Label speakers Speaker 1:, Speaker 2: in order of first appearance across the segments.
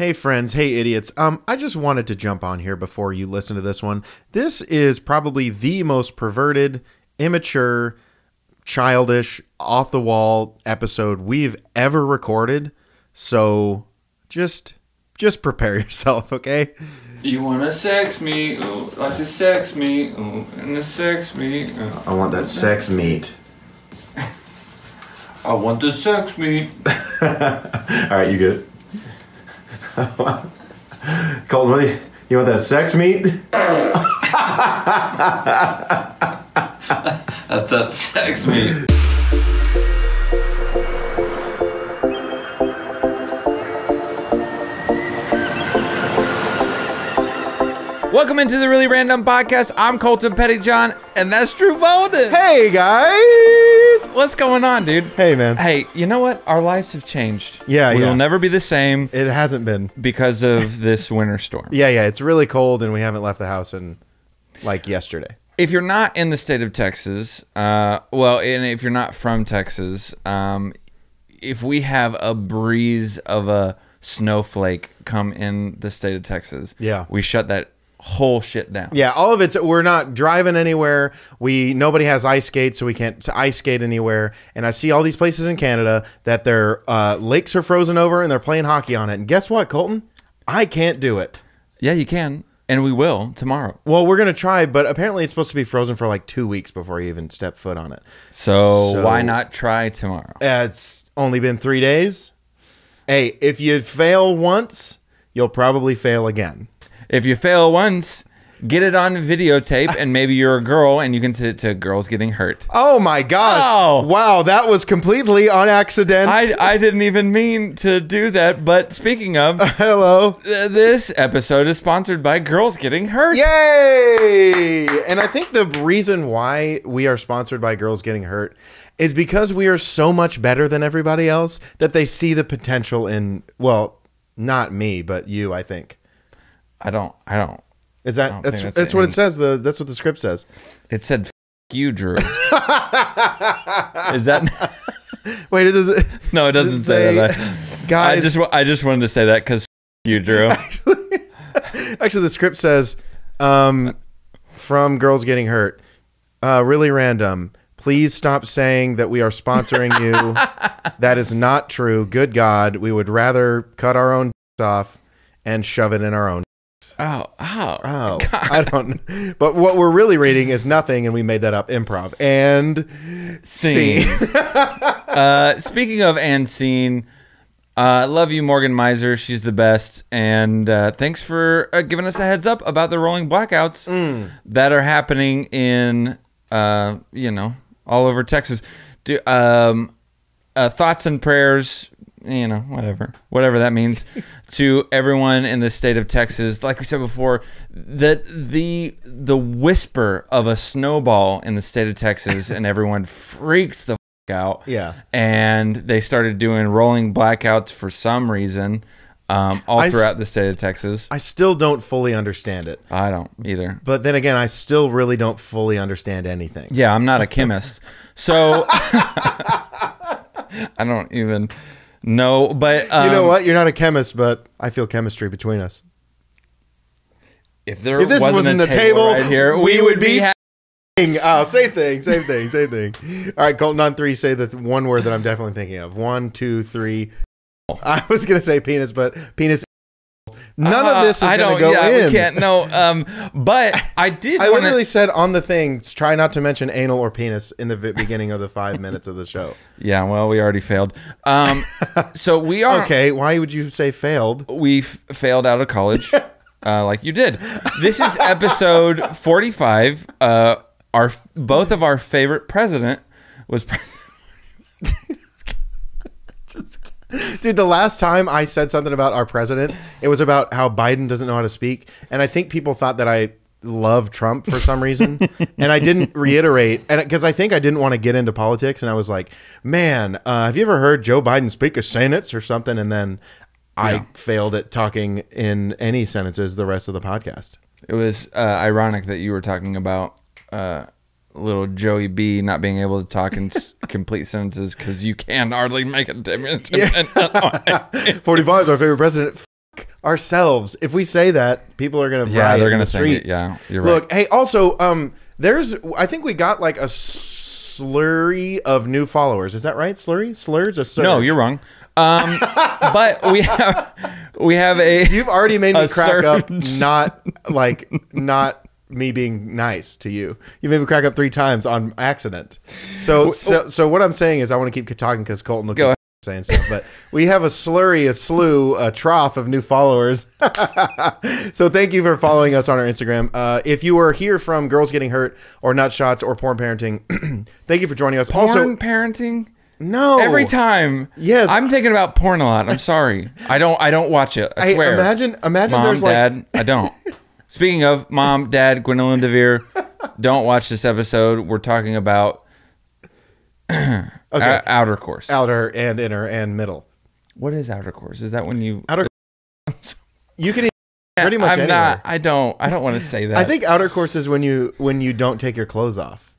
Speaker 1: Hey friends, hey idiots. Um, I just wanted to jump on here before you listen to this one. This is probably the most perverted, immature, childish, off the wall episode we've ever recorded. So just just prepare yourself, okay?
Speaker 2: You wanna sex me, ooh, like to sex me, ooh, and to sex me. Ooh.
Speaker 1: I want that sex meat.
Speaker 2: I want the sex me.
Speaker 1: All right, you good? Colton, what you, you want that sex meat?
Speaker 2: That's that sex meat. Welcome into the Really Random Podcast. I'm Colton Pettyjohn, and that's Drew Bolden.
Speaker 1: Hey guys!
Speaker 2: What's going on, dude?
Speaker 1: Hey man.
Speaker 2: Hey, you know what? Our lives have changed.
Speaker 1: Yeah,
Speaker 2: we
Speaker 1: yeah.
Speaker 2: will never be the same
Speaker 1: It hasn't been.
Speaker 2: because of this winter storm.
Speaker 1: Yeah, yeah. It's really cold, and we haven't left the house in like yesterday.
Speaker 2: if you're not in the state of Texas, uh, well, and if you're not from Texas, um, if we have a breeze of a snowflake come in the state of Texas,
Speaker 1: Yeah.
Speaker 2: we shut that whole shit down.
Speaker 1: Yeah, all of it's we're not driving anywhere. We nobody has ice skates, so we can't ice skate anywhere. And I see all these places in Canada that their uh, lakes are frozen over and they're playing hockey on it. And guess what, Colton? I can't do it.
Speaker 2: Yeah, you can, and we will tomorrow.
Speaker 1: Well, we're gonna try, but apparently it's supposed to be frozen for like two weeks before you even step foot on it.
Speaker 2: So,
Speaker 1: So-
Speaker 2: why not try tomorrow?
Speaker 1: Uh, it's only been three days. Hey, if you fail once, you'll probably fail again.
Speaker 2: If you fail once, get it on videotape, and maybe you're a girl, and you can send it to girls getting hurt.
Speaker 1: Oh my gosh!
Speaker 2: Oh.
Speaker 1: Wow, that was completely on accident.
Speaker 2: I, I didn't even mean to do that, but speaking of,
Speaker 1: Hello.
Speaker 2: Th- This episode is sponsored by Girls Getting Hurt.
Speaker 1: Yay! And I think the reason why we are sponsored by Girls Getting Hurt is because we are so much better than everybody else that they see the potential in, well, not me, but you, I think.
Speaker 2: I don't. I don't.
Speaker 1: Is that
Speaker 2: don't
Speaker 1: that's that's,
Speaker 2: that's
Speaker 1: what it says. The that's what the script says.
Speaker 2: It said F- you, Drew. is that?
Speaker 1: Wait, it doesn't
Speaker 2: No, it doesn't say,
Speaker 1: say-
Speaker 2: that. I,
Speaker 1: guys.
Speaker 2: I just. I just wanted to say that because you, Drew.
Speaker 1: Actually, the script says um, from Girls Getting Hurt. Uh, really random. Please stop saying that we are sponsoring you. that is not true. Good God, we would rather cut our own off and shove it in our own.
Speaker 2: Oh, oh,
Speaker 1: Oh, I don't. But what we're really reading is nothing, and we made that up improv. And
Speaker 2: Scene.
Speaker 1: scene.
Speaker 2: uh, speaking of and scene, uh, love you, Morgan Miser. She's the best. And uh, thanks for uh, giving us a heads up about the rolling blackouts
Speaker 1: Mm.
Speaker 2: that are happening in, uh, you know, all over Texas. Do um, uh, thoughts and prayers. You know, whatever, whatever that means, to everyone in the state of Texas. Like we said before, that the the whisper of a snowball in the state of Texas, and everyone freaks the f- out
Speaker 1: Yeah.
Speaker 2: and they started doing rolling blackouts for some reason um, all
Speaker 1: I s-
Speaker 2: throughout the state of Texas.
Speaker 1: I still don't fully understand it.
Speaker 2: I don't either.
Speaker 1: But then again, I still really don't fully understand anything.
Speaker 2: Yeah, I'm not a chemist, so I don't even know. But um,
Speaker 1: You know what? You're not a chemist, but I feel chemistry between us.
Speaker 2: If there
Speaker 1: If this
Speaker 2: wasn't,
Speaker 1: wasn't
Speaker 2: a table,
Speaker 1: table,
Speaker 2: right here,
Speaker 1: we
Speaker 2: we,
Speaker 1: would
Speaker 2: would be.
Speaker 1: be-
Speaker 2: ha-
Speaker 1: Oh, same thing, same thing, same thing. All right, Colton on three, say the th- one word that I'm definitely thinking of. One, two, three. I was gonna say penis, but penis. None
Speaker 2: Uh,
Speaker 1: of this is
Speaker 2: I
Speaker 1: gonna
Speaker 2: don't.
Speaker 1: go
Speaker 2: yeah,
Speaker 1: in.
Speaker 2: we can't. No. Um, but I did.
Speaker 1: I
Speaker 2: wanna,
Speaker 1: literally said on the thing, try not to mention anal or penis in the beginning of the five minutes of the show.
Speaker 2: Yeah. Well, we already failed. Um, so we are
Speaker 1: Okay, why would you say failed?
Speaker 2: we f- failed out of college uh, like you did this is episode 45 uh, our both of our favorite president was pre-
Speaker 1: Dude, the last time I said something about our president, it was about how Biden doesn't know how to speak. And I think people thought that I love Trump for some reason. and I didn't reiterate. And because I think I didn't want to get into politics. And I was like, man, uh, have you ever heard Joe Biden speak a sentence or something? And then I
Speaker 2: Yeah.
Speaker 1: failed at talking in any sentences the rest of the podcast.
Speaker 2: it was uh, ironic that you were talking about uh, little joey b not being able to talk in complete sentences because you can hardly make a 10 minutes
Speaker 1: 45 is our favorite president. F- ourselves. If we say that, people are gonna
Speaker 2: Yeah, they're gonna
Speaker 1: the
Speaker 2: it.
Speaker 1: streets.
Speaker 2: Yeah, you're right.
Speaker 1: Look, hey, also, um, there's I think we got like a slurry of new followers. Is that right? Slurry, slurs, a surge?
Speaker 2: No, you're wrong. Um, but we have we have a
Speaker 1: You've already made me crack up. Not like not me being nice to you. You made me crack up three times on accident. So so, so what I'm saying is I want to keep talking because Colton will
Speaker 2: Go
Speaker 1: keep saying stuff. But we have a slurry, a slew, a trough of new followers. so thank you for following us on our Instagram. Uh, if you are here from Girls Getting Hurt or Nut Shots or Porn Parenting, thank you for joining us.
Speaker 2: porn
Speaker 1: also,
Speaker 2: parenting.
Speaker 1: no,
Speaker 2: Every time,
Speaker 1: Yes.
Speaker 2: I'm thinking about porn a lot. I'm sorry, I don't. I don't watch it. I
Speaker 1: Hey,
Speaker 2: swear.
Speaker 1: imagine, imagine
Speaker 2: mom,
Speaker 1: there's like
Speaker 2: dad. I don't. Speaking of mom, dad, Gwendolyn Devere, don't watch this episode. We're talking about
Speaker 1: okay,
Speaker 2: outer course.
Speaker 1: outer and inner and middle.
Speaker 2: What is outer course? Is that when you?
Speaker 1: Outer. You can pretty much
Speaker 2: I'm
Speaker 1: anywhere.
Speaker 2: not. I don't. I don't want to say that.
Speaker 1: I think outer course is when you when you don't take your clothes off,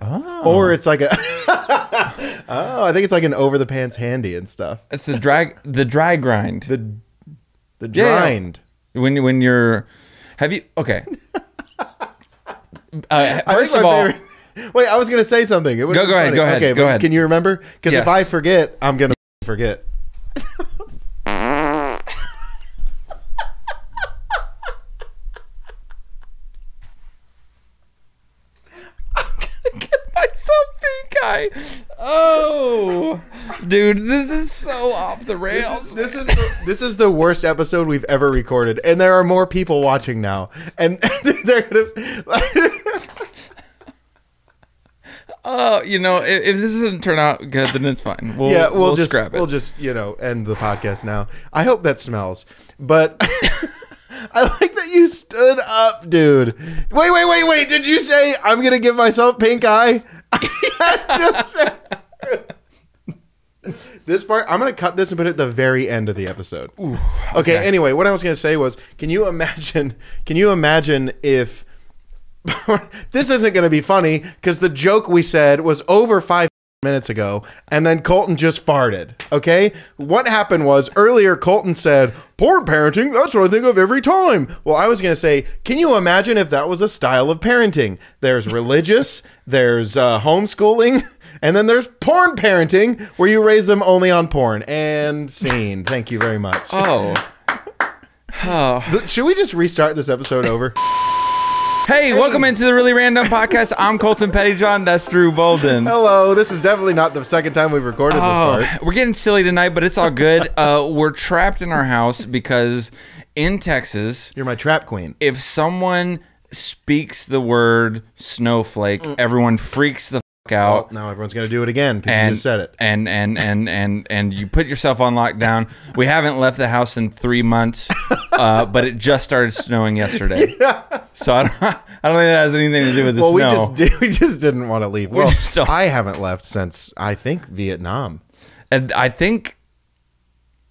Speaker 2: Oh.
Speaker 1: or it's like a. oh, I think it's like an over the pants handy and stuff.
Speaker 2: it's the drag. The dry grind.
Speaker 1: The the
Speaker 2: yeah.
Speaker 1: grind.
Speaker 2: when when you're. Have you? Okay. Uh, first of all,
Speaker 1: favorite- wait, I was gonna say something. It
Speaker 2: Go- go ahead, go ahead,
Speaker 1: Okay,
Speaker 2: go
Speaker 1: but
Speaker 2: ahead.
Speaker 1: Can you remember? Because if I forget, I'm gonna forget.
Speaker 2: myself eye. Oh, dude, this is so off the rails.
Speaker 1: This is the, this is the worst episode we've ever recorded, and there are more people watching now, and they're gonna.
Speaker 2: Oh, you know, if, if this doesn't turn out good, then it's fine. We'll,
Speaker 1: yeah, we'll, just
Speaker 2: scrap it.
Speaker 1: we'll just you know end the podcast now. I hope that smells, but I like that you stood up, dude. Wait, wait, wait, wait. Did you say I'm gonna give myself pink eye? This part, I'm gonna cut this and put it at the very end of the episode. okay. Anyway, what I was gonna say was, can you imagine? Can you imagine if this isn't gonna be funny because the joke we said was over five minutes ago, and then Colton just farted. Okay, what happened was earlier Colton said, "Porn parenting. That's what I think of every time." Well, I was gonna say, can you imagine if that was a style of parenting? There's religious, there's uh, homeschooling, and then there's porn parenting, where you raise them only on porn. And scene. Thank you very much.
Speaker 2: oh. Oh.
Speaker 1: Should we just restart this episode over?
Speaker 2: Hey, welcome into the Really Random Podcast. I'm Colton Pettyjohn. That's Drew Bolden.
Speaker 1: Hello. This is definitely not the second time we've recorded this
Speaker 2: Oh,
Speaker 1: part.
Speaker 2: we're getting silly tonight, but it's all good. Uh, we're trapped in our house because in Texas,
Speaker 1: You're my trap queen.
Speaker 2: if someone speaks the word snowflake, everyone freaks the fuck
Speaker 1: Well,
Speaker 2: out.
Speaker 1: now everyone's gonna do it again because you just said it.
Speaker 2: and and and and and you put yourself on lockdown. We haven't left the house in three months, uh, but it just started snowing yesterday. So I don't, I don't think that has anything to do with the
Speaker 1: Well, we
Speaker 2: snow.
Speaker 1: just did, we just didn't want to leave. Well, I haven't left since I think Vietnam.
Speaker 2: And I think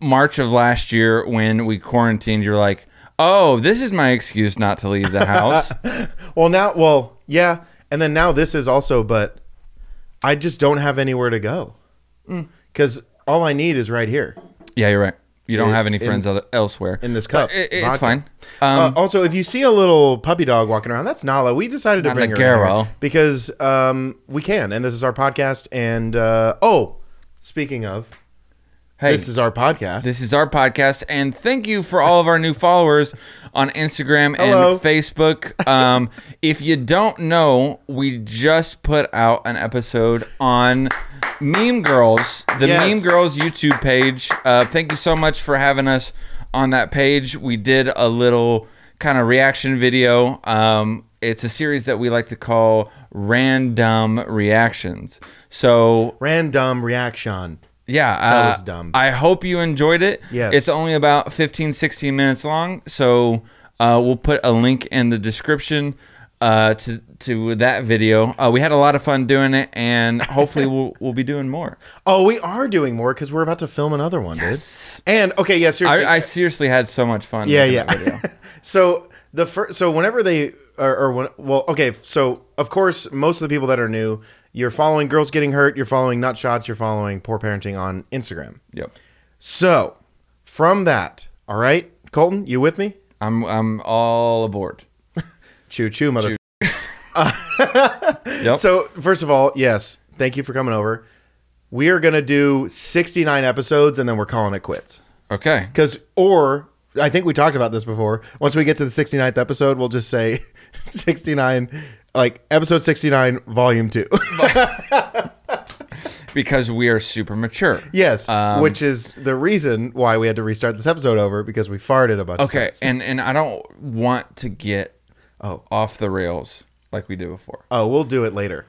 Speaker 2: March of last year when we quarantined, you're like, "Oh, this is my excuse not to leave the house."
Speaker 1: Well, now, well, yeah, and then now this is also, but I just don't have anywhere to go
Speaker 2: Mm.
Speaker 1: because all I need is right here.
Speaker 2: yeah, you're right. You don't
Speaker 1: In-
Speaker 2: have any
Speaker 1: in-
Speaker 2: friends other, elsewhere
Speaker 1: in this cup.
Speaker 2: But it- it's
Speaker 1: Vodka.
Speaker 2: fine.
Speaker 1: Uh,
Speaker 2: Um,
Speaker 1: also, if you see a little puppy dog walking around, that's Nala. We decided to
Speaker 2: Not
Speaker 1: bring her
Speaker 2: Nagaro.
Speaker 1: in here because um, we can, and this is our podcast. And uh, oh, speaking of,
Speaker 2: hey,
Speaker 1: this is our podcast.
Speaker 2: This is our podcast, and thank you for all of our new followers on Instagram
Speaker 1: Hello.
Speaker 2: and Facebook. Um, if you don't know, we just put out an episode on Meme Girls, the
Speaker 1: Yes.
Speaker 2: Meme Girls YouTube page. Uh, thank you so much for having us on that page. We did a little kind of reaction video. Um, it's a series that we like to call Random Reactions. So
Speaker 1: Random reaction.
Speaker 2: Yeah,
Speaker 1: That
Speaker 2: uh,
Speaker 1: was dumb.
Speaker 2: I hope you enjoyed it.
Speaker 1: Yes.
Speaker 2: It's only about 15, 16 minutes long. So uh, we'll put a link in the description uh, to to that video. Uh, we had a lot of fun doing it, and hopefully we'll we'll be doing more.
Speaker 1: Oh, we are doing more because we're about to film another one, dude. And okay, yeah, seriously.
Speaker 2: I, I seriously had so much fun.
Speaker 1: yeah, yeah.
Speaker 2: that video.
Speaker 1: so the first, so whenever they or, or when, well, okay, so of course, most of the people that are new, you're following Girls Getting Hurt, you're following Nut Shots, you're following Poor Parenting on Instagram.
Speaker 2: Yep.
Speaker 1: So from that, all right, Colton, you with me?
Speaker 2: I'm I'm all aboard.
Speaker 1: Choo choo, mother.
Speaker 2: Yep.
Speaker 1: So first of all, yes, thank you for coming over. We are gonna do 69 episodes and then we're calling it quits.
Speaker 2: okay.
Speaker 1: Because, or I think we talked about this before. Once we get to the 69th episode, we'll just say 69, like episode 69, volume two.
Speaker 2: Because we are super mature.
Speaker 1: yes,
Speaker 2: Um,
Speaker 1: which is the reason why we had to restart this episode over because we farted a bunch. of
Speaker 2: Okay, and and I don't want to get
Speaker 1: Oh,
Speaker 2: off the rails like we did before.
Speaker 1: oh, we'll do it later.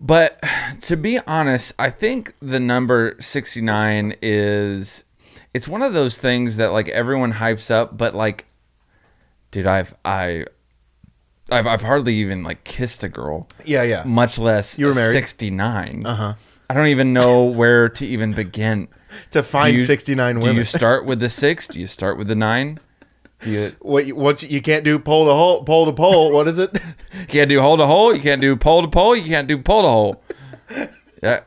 Speaker 2: But to be honest, I think the number 69 is it's one of those things that like everyone hypes up, but like dude, I've I I've I've hardly even like kissed a girl,
Speaker 1: Yeah, yeah.
Speaker 2: much less
Speaker 1: You were married?
Speaker 2: 69.
Speaker 1: Uh-huh.
Speaker 2: I don't even know where to even begin.
Speaker 1: To find
Speaker 2: Do you-
Speaker 1: 69
Speaker 2: Do you start with the 6? Do you start with the 9? Do you
Speaker 1: what? Once you can't do pole to hole, pole to pole. What is it?
Speaker 2: You can't do hole to hole. You can't do pole to pole. You can't do pole to hole. Yeah.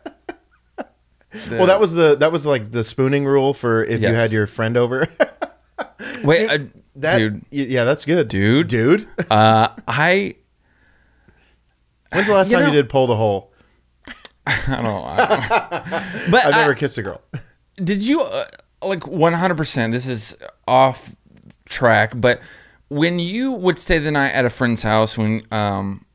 Speaker 1: Well, that was the that was like the spooning rule for if you had your friend over.
Speaker 2: wait, uh,
Speaker 1: that,
Speaker 2: dude.
Speaker 1: yeah, that's good,
Speaker 2: Dude.
Speaker 1: Dude,
Speaker 2: Uh, I
Speaker 1: when's the last time
Speaker 2: know-
Speaker 1: you did pull the hole?
Speaker 2: I don't know. I don't- but
Speaker 1: I've
Speaker 2: I-
Speaker 1: never kissed a girl.
Speaker 2: did you uh, like one hundred percent? This is off track, but when you would stay the night at a friend's house, when um,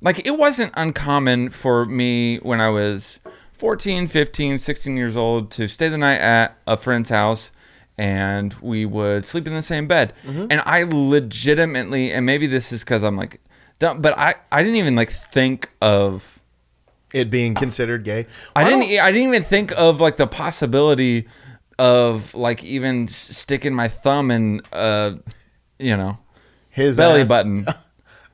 Speaker 2: like it wasn't uncommon for me when I was 14, 15, 16 years old to stay the night at a friend's house and we would sleep in the same bed. And I legitimately, and maybe this is because I'm like, dumb, but I, I didn't even like think of
Speaker 1: It being considered gay.
Speaker 2: I didn't.
Speaker 1: don't-
Speaker 2: I didn't even think of like the possibility of like even sticking my thumb in, uh, you know,
Speaker 1: his
Speaker 2: belly
Speaker 1: ass-
Speaker 2: button.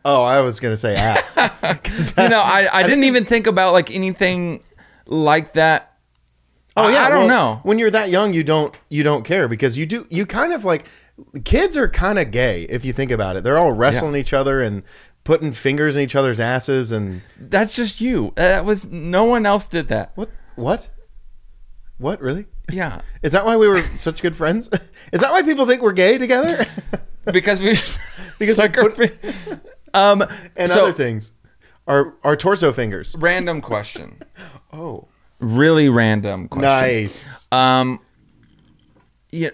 Speaker 1: Oh, I was gonna say ass.
Speaker 2: you know, I, I didn't even think about like anything like that.
Speaker 1: Oh yeah,
Speaker 2: I don't
Speaker 1: well,
Speaker 2: know.
Speaker 1: When you're that young, you don't you don't care because you do you kind of like kids are kind of gay if you think about it. They're all wrestling each other and putting fingers in each other's asses and
Speaker 2: That's just you. That was no one else did that.
Speaker 1: what what what really?
Speaker 2: Yeah,
Speaker 1: Is that why we were such good friends? Is that why people think we're gay together?
Speaker 2: because we
Speaker 1: Because
Speaker 2: suck
Speaker 1: we
Speaker 2: our
Speaker 1: put-
Speaker 2: um
Speaker 1: and
Speaker 2: so
Speaker 1: other things. Our our torso fingers.
Speaker 2: random question,
Speaker 1: Oh,
Speaker 2: really random question.
Speaker 1: nice.
Speaker 2: Um, yeah.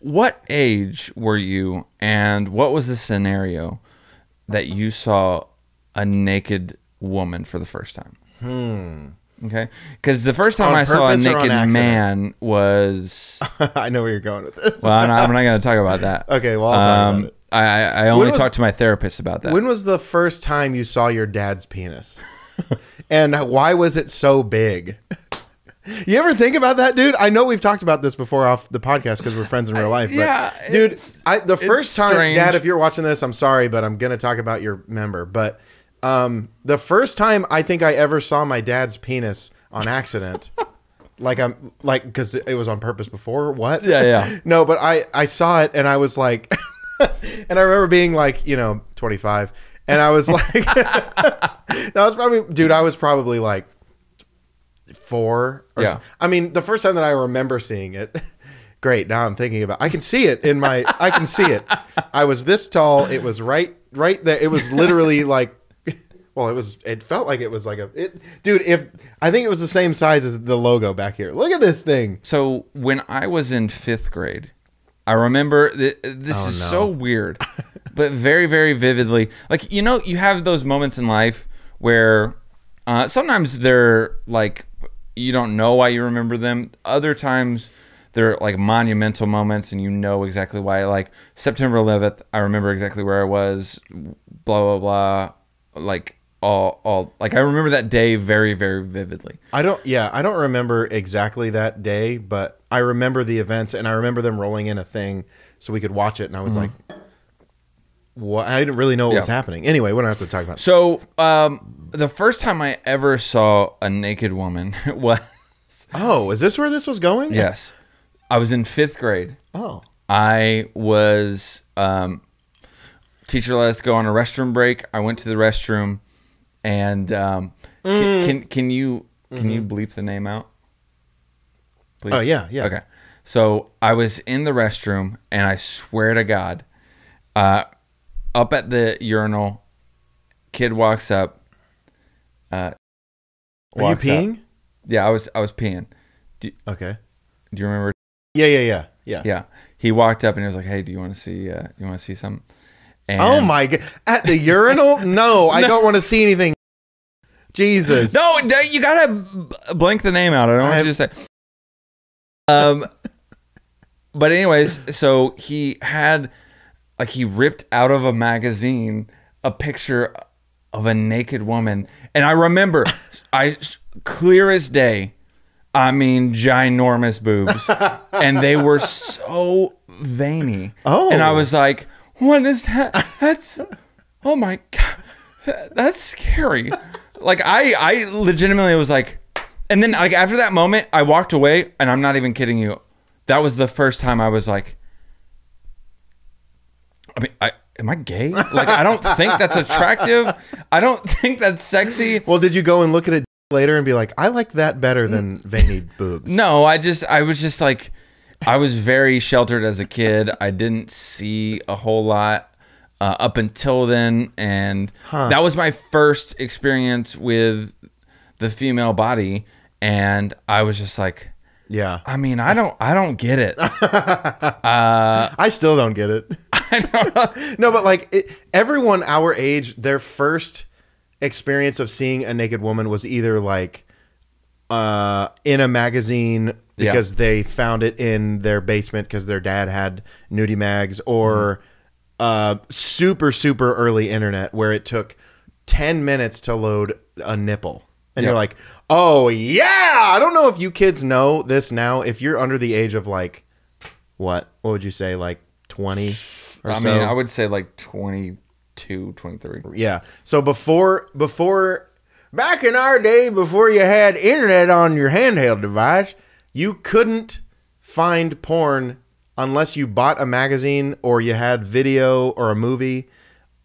Speaker 2: What age were you, and what was the scenario that you saw a naked woman for the first time? Hmm. Okay, because the first time
Speaker 1: On
Speaker 2: I saw a
Speaker 1: purpose or on
Speaker 2: naked man was
Speaker 1: I know where you're going with this.
Speaker 2: well, I'm not, not going to talk about that.
Speaker 1: Okay, well, I'll talk about it.
Speaker 2: I I, I only
Speaker 1: was-
Speaker 2: talked to my therapist about that.
Speaker 1: When was the first time you saw your dad's penis? and why was it so big? You ever think about that, dude? I know we've talked about this before off the podcast because we're friends in real life. But
Speaker 2: Yeah,
Speaker 1: dude, I, the first time,
Speaker 2: strange.
Speaker 1: Dad, if you're watching this, I'm sorry, but I'm gonna talk about your member. But um, the first time I think I ever saw my dad's penis on accident, like I'm like because it was on purpose before. What?
Speaker 2: Yeah, yeah.
Speaker 1: no, but I I saw it and I was like, and I remember being like, you know, 25, and I was like, that was probably, dude, I was probably like four. Or
Speaker 2: Yeah.
Speaker 1: I mean, the first time that I remember seeing it. Great. Now I'm thinking about. I can see it in my. I can see it. I was this tall. It was right, right there. It was literally like. Well, it was. It felt like it was like a. It, dude, if I think it was the same size as the logo back here. Look at this thing.
Speaker 2: So when I was in fifth grade, I remember th- this
Speaker 1: Oh,
Speaker 2: is
Speaker 1: no.
Speaker 2: so weird, but very very vividly. Like you know, you have those moments in life where uh, sometimes they're like you don't know why you remember them. Other times they're like monumental moments, and you know exactly why. Like September 11th, I remember exactly where I was. Blah blah blah. Like all all like I remember that day very very vividly.
Speaker 1: I don't. Yeah, I don't remember exactly that day, but I remember the events, and I remember them rolling in a thing so we could watch it, and I was like, "What?" I didn't really know what was
Speaker 2: Mm-hmm.
Speaker 1: Happening. Anyway, we don't have to talk about. It.
Speaker 2: So, um, the first time I ever saw a naked woman was
Speaker 1: Oh, is this where this was going?
Speaker 2: yes, I was in fifth grade.
Speaker 1: Oh,
Speaker 2: I was um, teacher let us go on a restroom break. I went to the restroom, and um,
Speaker 1: Mm.
Speaker 2: can, can can you can you bleep the name out?
Speaker 1: Oh, yeah, yeah.
Speaker 2: Okay. So I was in the restroom, and I swear to God, uh, up at the urinal, kid walks up. Uh,
Speaker 1: Are you
Speaker 2: walks up.
Speaker 1: peeing?
Speaker 2: Yeah, I was. I was peeing.
Speaker 1: Okay.
Speaker 2: Do you remember?
Speaker 1: Yeah, yeah, yeah, yeah.
Speaker 2: Yeah, he walked up and he was like, "Hey, do you want to see? Uh, you want to see something?" And
Speaker 1: Oh my god! At the urinal? No, I don't want to see anything. Jesus.
Speaker 2: No, you gotta blank the name out. I don't want
Speaker 1: I-
Speaker 2: you to say. Um, but anyways, so he had like he ripped out of a magazine a picture of a naked woman, and I remember, I clear as day. I mean, ginormous boobs, and they were so veiny.
Speaker 1: Oh.
Speaker 2: and I was like, "What is that? That's oh my god, that- that's scary." Like I, I legitimately was like, and then like after that moment, I walked away, and I'm not even kidding you. That was the first time I was like, I mean, I am I gay? Like I don't think that's attractive. I don't think that's sexy.
Speaker 1: Well, did you go and look at it later and be like, I like that better than veiny boobs?
Speaker 2: No, I just I was just like I was very sheltered as a kid. I didn't see a whole lot uh, up until then, and that was my first experience with the female body, and I was just like,
Speaker 1: Yeah.
Speaker 2: I mean, I don't I don't get it.
Speaker 1: I still don't get it. no, but like it, everyone our age, their first experience of seeing a naked woman was either like uh, in a magazine
Speaker 2: Yeah.
Speaker 1: because they found it in their basement because their dad had nudie mags, or uh, super super early internet where it took ten minutes to load a nipple. And you're like, oh yeah. I don't know if you kids know this now. If you're under the age of like, what? What would you say? Like twenty
Speaker 2: I
Speaker 1: so?
Speaker 2: mean, I would say like 22, 23.
Speaker 1: Yeah. So before before back in our day, before you had internet on your handheld device, you couldn't find porn unless you bought a magazine or you had video or a movie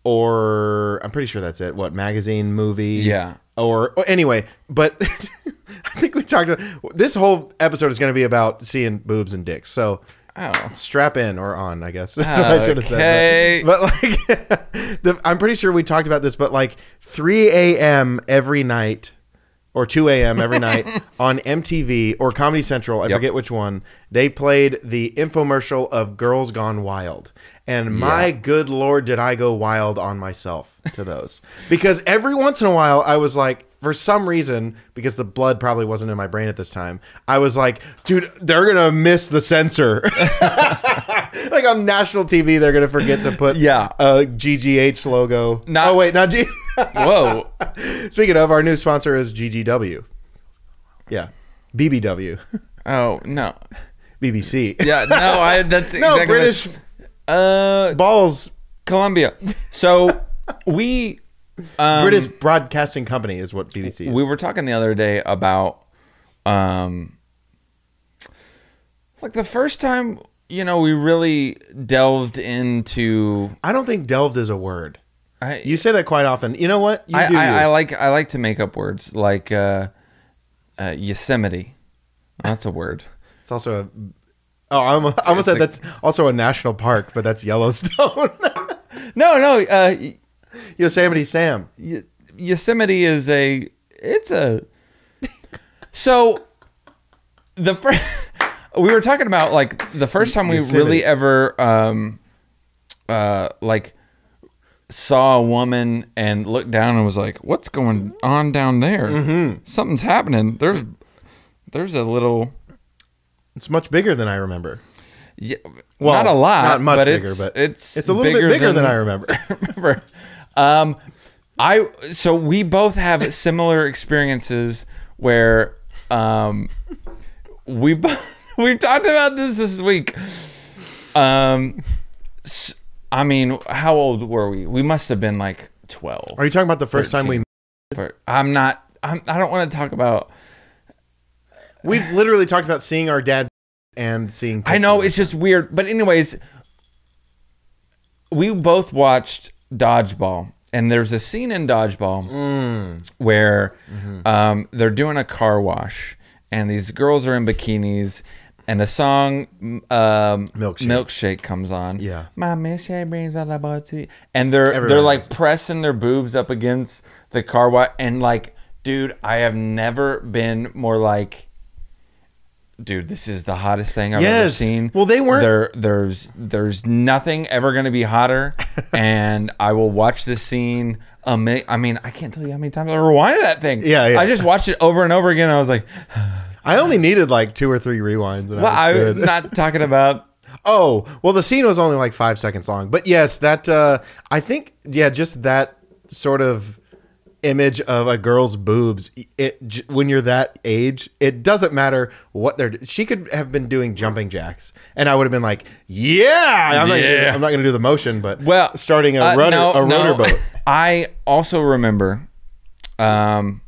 Speaker 1: or I'm pretty sure that's it. What magazine, movie?
Speaker 2: Yeah.
Speaker 1: Or, or anyway, but I think we talked about this whole episode is going to be about seeing boobs and dicks. So
Speaker 2: Oh.
Speaker 1: strap in or on, I guess. That's what I should have said. But, but like, the, I'm pretty sure we talked about this, but like 3 a.m. every night or 2 a.m. every night on MTV or Comedy Central, I
Speaker 2: Yep.
Speaker 1: forget which one, they played the infomercial of Girls Gone Wild. And my good lord, did I go wild on myself to those. because every once in a while, I was like, for some reason, because the blood probably wasn't in my brain at this time, I was like, dude, they're going to miss the censor. like on national TV, they're going to forget to put
Speaker 2: Yeah.
Speaker 1: a GGH logo.
Speaker 2: Not-
Speaker 1: oh, wait, not G.
Speaker 2: Whoa.
Speaker 1: Speaking of, our new sponsor is GGW. Yeah. BBW.
Speaker 2: Oh, no.
Speaker 1: BBC.
Speaker 2: Yeah, no, I that's
Speaker 1: No,
Speaker 2: exactly
Speaker 1: British
Speaker 2: uh
Speaker 1: balls.
Speaker 2: Columbia. So we um,
Speaker 1: British Broadcasting Company is what BBC is.
Speaker 2: we were talking the other day about um like the first time you know we really delved into
Speaker 1: I don't think delved is a word.
Speaker 2: I
Speaker 1: You say that quite often. You know what? You
Speaker 2: I,
Speaker 1: do
Speaker 2: I. I like I like to make up words like uh, uh Yosemite. That's a word.
Speaker 1: It's also a. Oh, I almost, I almost said that's also a national park, but that's Yellowstone.
Speaker 2: No, no, uh
Speaker 1: Yosemite Sam.
Speaker 2: Y- Yosemite is a it's a so the first we were talking about like the first time we
Speaker 1: Yosemite.
Speaker 2: really ever um uh like saw a woman and looked down and was like what's going on down there mm-hmm. something's happening there's there's a little
Speaker 1: It's much bigger than I remember.
Speaker 2: yeah,
Speaker 1: Well,
Speaker 2: not a lot
Speaker 1: not much
Speaker 2: but
Speaker 1: bigger,
Speaker 2: it's,
Speaker 1: but
Speaker 2: it's
Speaker 1: It's a little bit bigger than I remember.
Speaker 2: remember. Um, I so we both have similar experiences where um, we we talked about this this week. Um, I mean, how old were we? We must have been like twelve.
Speaker 1: Are you talking about the first time we?
Speaker 2: 13. I'm not. I'm, I don't want to talk about.
Speaker 1: We've literally talked about seeing our dad and seeing.
Speaker 2: I know it's just weird, but anyways, we both watched Dodgeball, and there's a scene in Dodgeball where um, they're doing a car wash, and these girls are in bikinis, and the song um,
Speaker 1: Milkshake.
Speaker 2: milkshake comes on.
Speaker 1: Yeah.
Speaker 2: my milkshake brings all about tea. And they're
Speaker 1: Everyone
Speaker 2: they're
Speaker 1: knows
Speaker 2: like pressing their boobs up against the car wash, and like, dude, I have never been more like. Dude, this is the hottest thing I've ever seen.
Speaker 1: Well, they weren't-
Speaker 2: There, there's, there's nothing ever going to be hotter, and I will watch this scene. A mi- I mean, I can't tell you how many times I rewinded that thing.
Speaker 1: Yeah, yeah.
Speaker 2: I just watched it over and over again. I was like,
Speaker 1: I only needed like two or three rewinds.
Speaker 2: Well,
Speaker 1: I was
Speaker 2: I'm not talking about
Speaker 1: Oh, well, the scene was only like five seconds long. But yes, that, uh, I think, yeah, just that sort of image of a girl's boobs, it, when you're that age, it doesn't matter what they're, she could have been doing jumping jacks. And I would have been like, yeah, I'm not,
Speaker 2: Yeah.
Speaker 1: gonna, I'm not going to do the motion, but
Speaker 2: well
Speaker 1: starting a
Speaker 2: uh,
Speaker 1: rudder,
Speaker 2: no,
Speaker 1: a
Speaker 2: no.
Speaker 1: rotor boat.
Speaker 2: I also remember, um,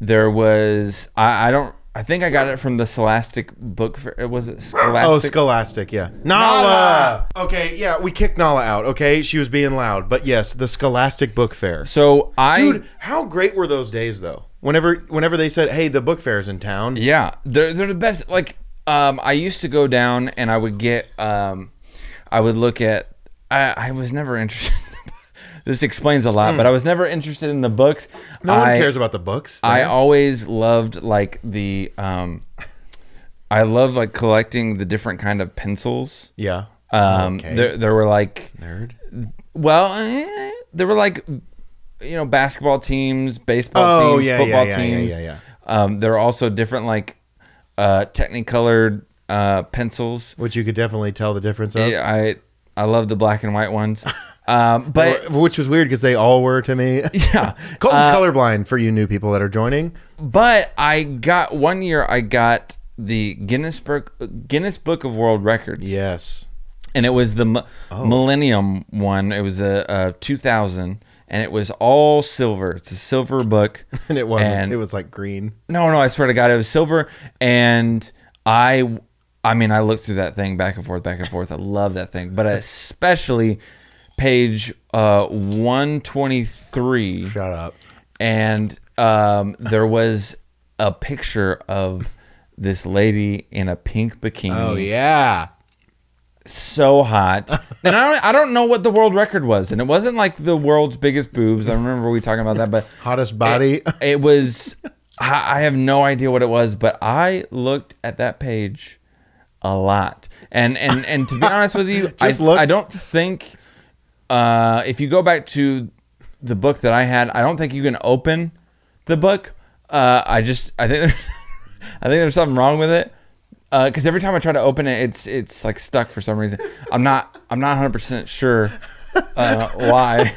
Speaker 2: there was I, I don't I think I got it from the Scholastic book. Fair. Was it Scholastic?
Speaker 1: Oh, Scholastic, yeah. Nala! Okay, yeah, we kicked Nala out, okay? She was being loud. But yes, the Scholastic Book Fair.
Speaker 2: So I
Speaker 1: Dude, how great were those days though? Whenever whenever they said, "Hey, the book fair's in town."
Speaker 2: Yeah, they're they're the best. Like, um, I used to go down and I would get, um, I would look at. I I was never interested. This explains a lot, but I was never interested in the books.
Speaker 1: No one cares about the books.
Speaker 2: I always loved like the, um, I love like collecting the different kind of pencils.
Speaker 1: yeah.
Speaker 2: Um,
Speaker 1: Okay.
Speaker 2: there there were like
Speaker 1: Nerd.
Speaker 2: well, eh, there were like, you know, basketball teams, baseball
Speaker 1: Oh
Speaker 2: teams,
Speaker 1: yeah,
Speaker 2: football
Speaker 1: yeah, yeah,
Speaker 2: teams.
Speaker 1: yeah, yeah, yeah.
Speaker 2: Um, there are also different like uh, technicolored uh, pencils.
Speaker 1: Which you could definitely tell the difference of.
Speaker 2: Yeah, I I love the black and white ones, um, but
Speaker 1: Which was weird because they all were to me.
Speaker 2: yeah,
Speaker 1: Colton's
Speaker 2: Uh,
Speaker 1: colorblind for you new people that are joining.
Speaker 2: But I got one year. I got the Guinness Book Guinness Book of World Records.
Speaker 1: Yes.
Speaker 2: and it was the
Speaker 1: Oh.
Speaker 2: Millennium one. It was a, a 2000, and it was all silver. It's a silver book.
Speaker 1: And it wasn't.
Speaker 2: And-
Speaker 1: it was like green.
Speaker 2: No, no, I swear to God, it was silver. And I, I mean, I looked through that thing back and forth, back and forth. I love that thing, but especially page uh, 123,
Speaker 1: Shut up.
Speaker 2: and um, there was a picture of this lady in a pink bikini.
Speaker 1: Oh yeah.
Speaker 2: so hot. and I don't I don't know what the world record was, and it wasn't like the world's biggest boobs. I remember we talking about that, but
Speaker 1: Hottest body.
Speaker 2: it, it was. I, I have no idea what it was, but I looked at that page a lot, and and and to be honest with you, I,
Speaker 1: looked?
Speaker 2: I don't think uh, if you go back to the book that I had, I don't think you can open the book. Uh, I just I think there, I think there's something wrong with it because every time I try to open it, it's it's like stuck for some reason. I'm not I'm not 100 percent sure uh, why,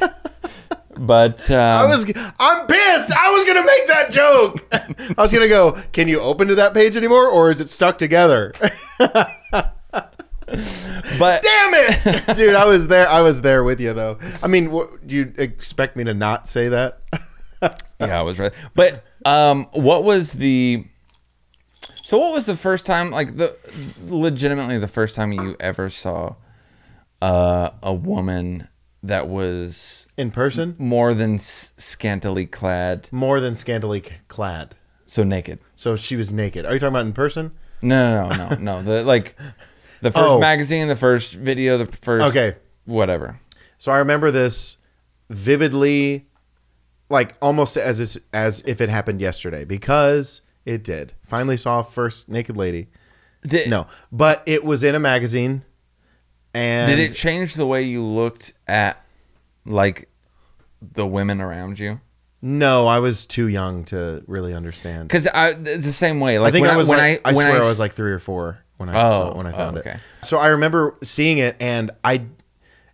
Speaker 2: but um,
Speaker 1: I was. I'm pissed. I was gonna make that joke. I was gonna go. Can you open to that page anymore, or is it stuck together?
Speaker 2: but
Speaker 1: Damn it, dude! I was there. I was there with you, though. I mean, what, do you expect me to not say that?
Speaker 2: yeah, I was right. But um, what was the? So what was the first time, like the legitimately the first time you ever saw uh, a woman that was
Speaker 1: In person,
Speaker 2: more than scantily clad,
Speaker 1: more than scantily c- clad.
Speaker 2: so naked?
Speaker 1: So she was naked. Are you talking about in person?
Speaker 2: No, no, no, no, no. The like the first
Speaker 1: Oh.
Speaker 2: magazine, the first video, the first
Speaker 1: Okay.
Speaker 2: whatever.
Speaker 1: So I remember this vividly, like almost as is- as if it happened yesterday because it did. Finally saw first naked lady.
Speaker 2: Did,
Speaker 1: No, but it was in a magazine, and
Speaker 2: Did it change the way you looked at like the women around you?
Speaker 1: No, I was too young to really understand.
Speaker 2: Because it's the same way. Like
Speaker 1: I think
Speaker 2: when
Speaker 1: I was
Speaker 2: when
Speaker 1: like, I,
Speaker 2: when
Speaker 1: swear I, was like three or four when I
Speaker 2: Oh,
Speaker 1: saw, when I
Speaker 2: oh,
Speaker 1: found
Speaker 2: okay.
Speaker 1: it. So I remember seeing it, and I,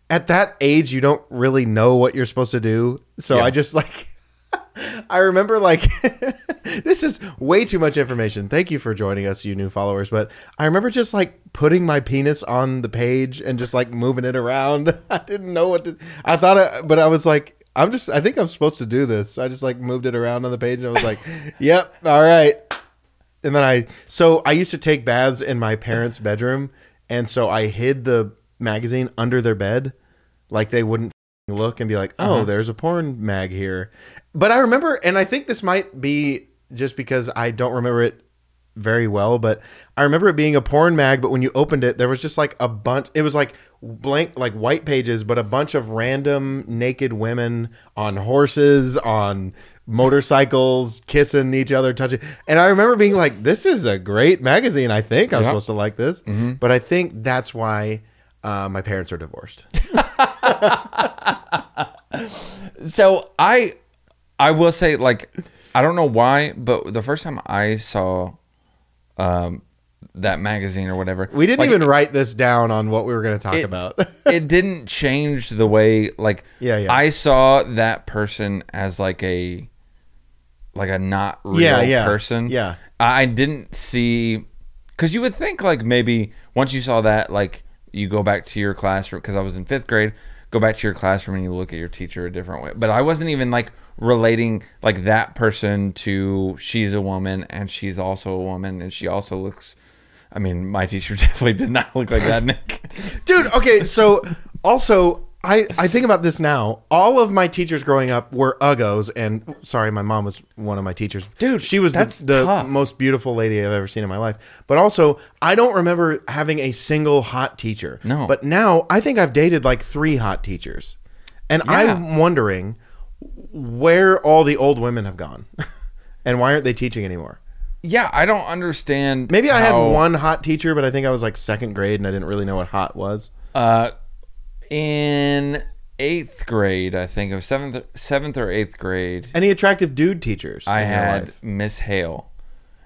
Speaker 1: at that age, you don't really know what you're supposed to do. So
Speaker 2: Yeah.
Speaker 1: I just like, I remember like, this is way too much information. Thank you for joining us, you new followers. But I remember just like putting my penis on the page and just like moving it around. I didn't know what to. I thought, I, but I was like. I'm just. I think I'm supposed to do this. I just like moved it around on the page, and I was like, "Yep, all right." And then I, so I used to take baths in my parents' bedroom, and so I hid the magazine under their bed, like they wouldn't look and be like, "Oh,
Speaker 2: Uh-huh.
Speaker 1: there's a porn mag here." But I remember, and I think this might be just because I don't remember it very well, but I remember it being a porn mag. But when you opened it, there was just like a bunch. It was like blank, like white pages, but a bunch of random naked women on horses, on motorcycles, kissing each other, touching. And I remember being like, "This is a great magazine. I think I'm
Speaker 2: Yeah.
Speaker 1: supposed to like this." But I think that's why uh, my parents are divorced.
Speaker 2: So I, I will say like, I don't know why, but the first time I saw, um, that magazine or whatever,
Speaker 1: We didn't
Speaker 2: like,
Speaker 1: even write this down on what we were going to talk
Speaker 2: it-
Speaker 1: about.
Speaker 2: it didn't change the way like
Speaker 1: Yeah, yeah.
Speaker 2: I saw that person as like a like a not real
Speaker 1: Yeah, yeah,
Speaker 2: person.
Speaker 1: yeah.
Speaker 2: I didn't see cuz you would think like maybe once you saw that like you go back to your classroom cuz I was in 5th grade go back to your classroom and you look at your teacher a different way. But I wasn't even like relating like that person to she's a woman and she's also a woman and she also looks I mean, my teacher definitely did not look like that, Nick.
Speaker 1: Dude, okay, so also I, I think about this now. All of my teachers growing up were uggos, and sorry, my mom was one of my teachers.
Speaker 2: Dude,
Speaker 1: she was
Speaker 2: that's
Speaker 1: the, the
Speaker 2: tough.
Speaker 1: most beautiful lady I've ever seen in my life. But also, I don't remember having a single hot teacher.
Speaker 2: No.
Speaker 1: But now I think I've dated like three hot teachers, and
Speaker 2: Yeah.
Speaker 1: I'm wondering where all the old women have gone, and why aren't they teaching anymore?
Speaker 2: Yeah, I don't understand.
Speaker 1: Maybe I had
Speaker 2: how-
Speaker 1: one hot teacher, but I think I was like second grade, and I didn't really know what hot was.
Speaker 2: Uh, in eighth grade, I think it was seventh, seventh or eighth grade.
Speaker 1: Any attractive dude teachers?
Speaker 2: I had? Miss Hale,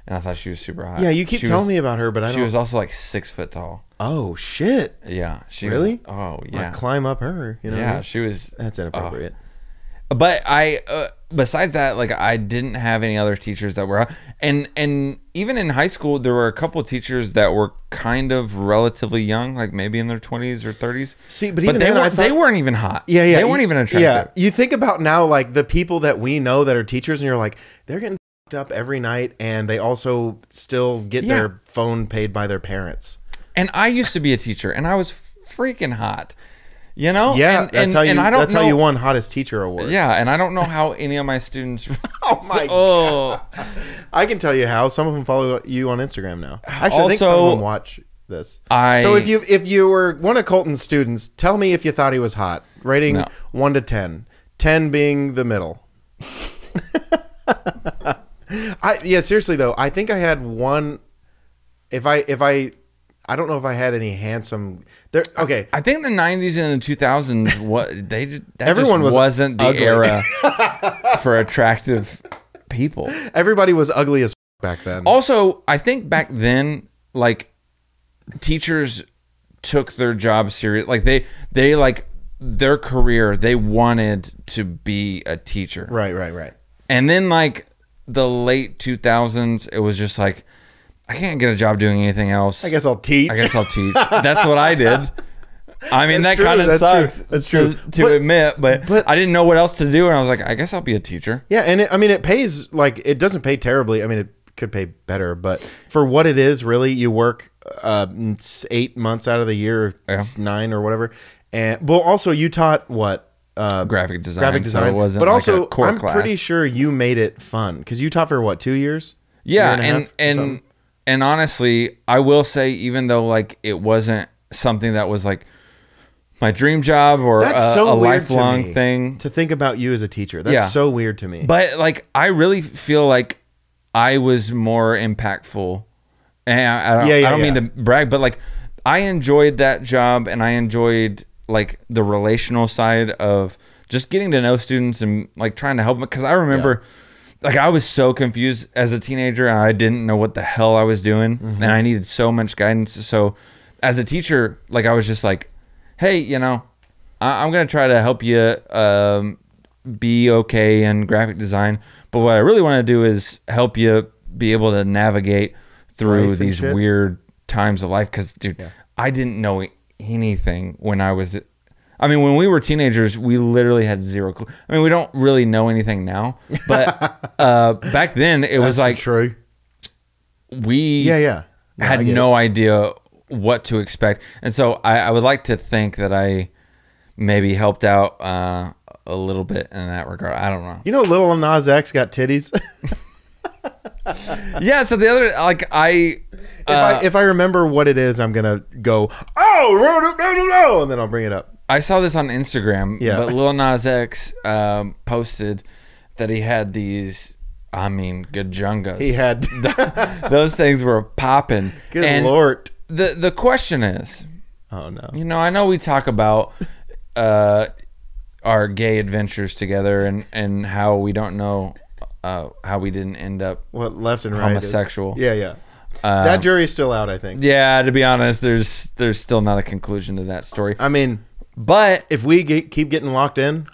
Speaker 2: and I thought she was super hot.
Speaker 1: Yeah, you keep
Speaker 2: She
Speaker 1: telling
Speaker 2: was-
Speaker 1: me about her, but I
Speaker 2: She
Speaker 1: don't.
Speaker 2: She was also like six foot tall.
Speaker 1: oh shit!
Speaker 2: Yeah, she was-
Speaker 1: Really?
Speaker 2: oh
Speaker 1: Like,
Speaker 2: yeah,
Speaker 1: climb up her. You know? what I
Speaker 2: yeah.
Speaker 1: mean?
Speaker 2: She was.
Speaker 1: That's inappropriate.
Speaker 2: But I, uh, besides that, like I didn't have any other teachers that were, and and even in high school, there were a couple teachers that were kind of relatively young, like maybe in their twenties or thirties.
Speaker 1: See, but even
Speaker 2: they
Speaker 1: then,
Speaker 2: weren't.
Speaker 1: thought-
Speaker 2: they weren't even hot.
Speaker 1: yeah, yeah.
Speaker 2: They weren't even attractive.
Speaker 1: Yeah, you think about now, like the people that we know that are teachers, and you're like, they're getting f***ed up every night, and they also still get
Speaker 2: Yeah.
Speaker 1: their phone paid by their parents.
Speaker 2: And I used to be a teacher, and I was freaking hot. You know?
Speaker 1: Yeah,
Speaker 2: and,
Speaker 1: that's
Speaker 2: and,
Speaker 1: how you.
Speaker 2: and I don't know.
Speaker 1: that's
Speaker 2: know,
Speaker 1: how you won hottest teacher award.
Speaker 2: Yeah, and I don't know how any of my students.
Speaker 1: Oh my
Speaker 2: oh,
Speaker 1: I can tell you how. Some of them follow you on Instagram now. Actually, I think some of them watch this.
Speaker 2: I-
Speaker 1: so if you if you were one of Colton's students, tell me if you thought he was hot. Rating
Speaker 2: No.
Speaker 1: one to ten. Ten being the middle. I yeah, seriously though, I think I had one. If I if I, I don't know if I had any handsome. There. Okay.
Speaker 2: I think the '90s and the 2000s, what they did, that
Speaker 1: Everyone
Speaker 2: just
Speaker 1: was
Speaker 2: wasn't the era for attractive people.
Speaker 1: Everybody was ugly as back then.
Speaker 2: Also, I think back then, like teachers took their job serious. Like they, they like their career. They wanted to be a teacher.
Speaker 1: right. Right. Right.
Speaker 2: And then like the late 2000s, it was just like I can't get a job doing anything else.
Speaker 1: I guess I'll teach.
Speaker 2: I guess I'll teach. That's what I did. I mean,
Speaker 1: That's
Speaker 2: that kind
Speaker 1: true,
Speaker 2: of
Speaker 1: that's true, that's true.
Speaker 2: to,
Speaker 1: But-
Speaker 2: admit, but,
Speaker 1: but-
Speaker 2: I didn't know what else to do, and I was like, I guess I'll be a teacher.
Speaker 1: Yeah, and it, I mean, it pays like it doesn't pay terribly. I mean, it could pay better, but for what it is, really, you work uh, s- eight months out of the year,
Speaker 2: Yeah.
Speaker 1: s- nine or whatever. And well, also you taught what uh,
Speaker 2: Graphic design,
Speaker 1: graphic
Speaker 2: so
Speaker 1: design,
Speaker 2: it wasn't
Speaker 1: but
Speaker 2: like
Speaker 1: also
Speaker 2: a core
Speaker 1: I'm
Speaker 2: class.
Speaker 1: pretty sure you made it fun because you taught for what two years?
Speaker 2: Yeah,
Speaker 1: Year and a
Speaker 2: and
Speaker 1: half or
Speaker 2: and
Speaker 1: something?
Speaker 2: And honestly, I will say, even though like it wasn't something that was like my dream job or
Speaker 1: That's
Speaker 2: a,
Speaker 1: so
Speaker 2: a lifelong
Speaker 1: me,
Speaker 2: thing,
Speaker 1: to think about you as a teacher. That's
Speaker 2: Yeah.
Speaker 1: so weird to me.
Speaker 2: but like I really feel like I was more impactful. And I, I don't,
Speaker 1: Yeah, yeah,
Speaker 2: I don't mean to brag, but like I enjoyed that job, and I enjoyed like the relational side of just getting to know students and like trying to help them. Because I remember. Like I was so confused as a teenager, I didn't know what the hell I was doing,
Speaker 1: Mm-hmm.
Speaker 2: and I needed so much guidance. So, as a teacher, like I was just like, "Hey, you know, I- I'm gonna try to help you um, be okay in graphic design, but what I really want to do is help you be able to navigate through these
Speaker 1: shit.
Speaker 2: weird times of life." Because, dude, I didn't know anything when I was. I mean, when we were teenagers, we literally had zero clue. I mean, we don't really know anything now, but uh, back then it was like
Speaker 1: true.
Speaker 2: we
Speaker 1: Yeah, yeah. No,
Speaker 2: had no idea what to expect, and so I, I would like to think that I maybe helped out uh, a little bit in that regard. I don't know.
Speaker 1: You know, Little Nas X got titties.
Speaker 2: yeah. So the other, like, I,
Speaker 1: If I if I remember what it is, I'm gonna go. Oh no no no no, and then I'll bring it up.
Speaker 2: I saw this on Instagram.
Speaker 1: Yeah.
Speaker 2: But Lil Nas X um, posted that he had these. I mean, gajungas.
Speaker 1: He had.
Speaker 2: those things were popping.
Speaker 1: Good
Speaker 2: and
Speaker 1: lord.
Speaker 2: The the question is,
Speaker 1: Oh no.
Speaker 2: you know, I know we talk about uh, our gay adventures together and and how we don't know uh, how we didn't end up.
Speaker 1: What left and right? is-
Speaker 2: Homosexual.
Speaker 1: Yeah, yeah.
Speaker 2: Um,
Speaker 1: that jury's still out. I think.
Speaker 2: Yeah, to be honest, there's there's still not a conclusion to that story.
Speaker 1: I mean,
Speaker 2: But
Speaker 1: if we get, keep getting locked in,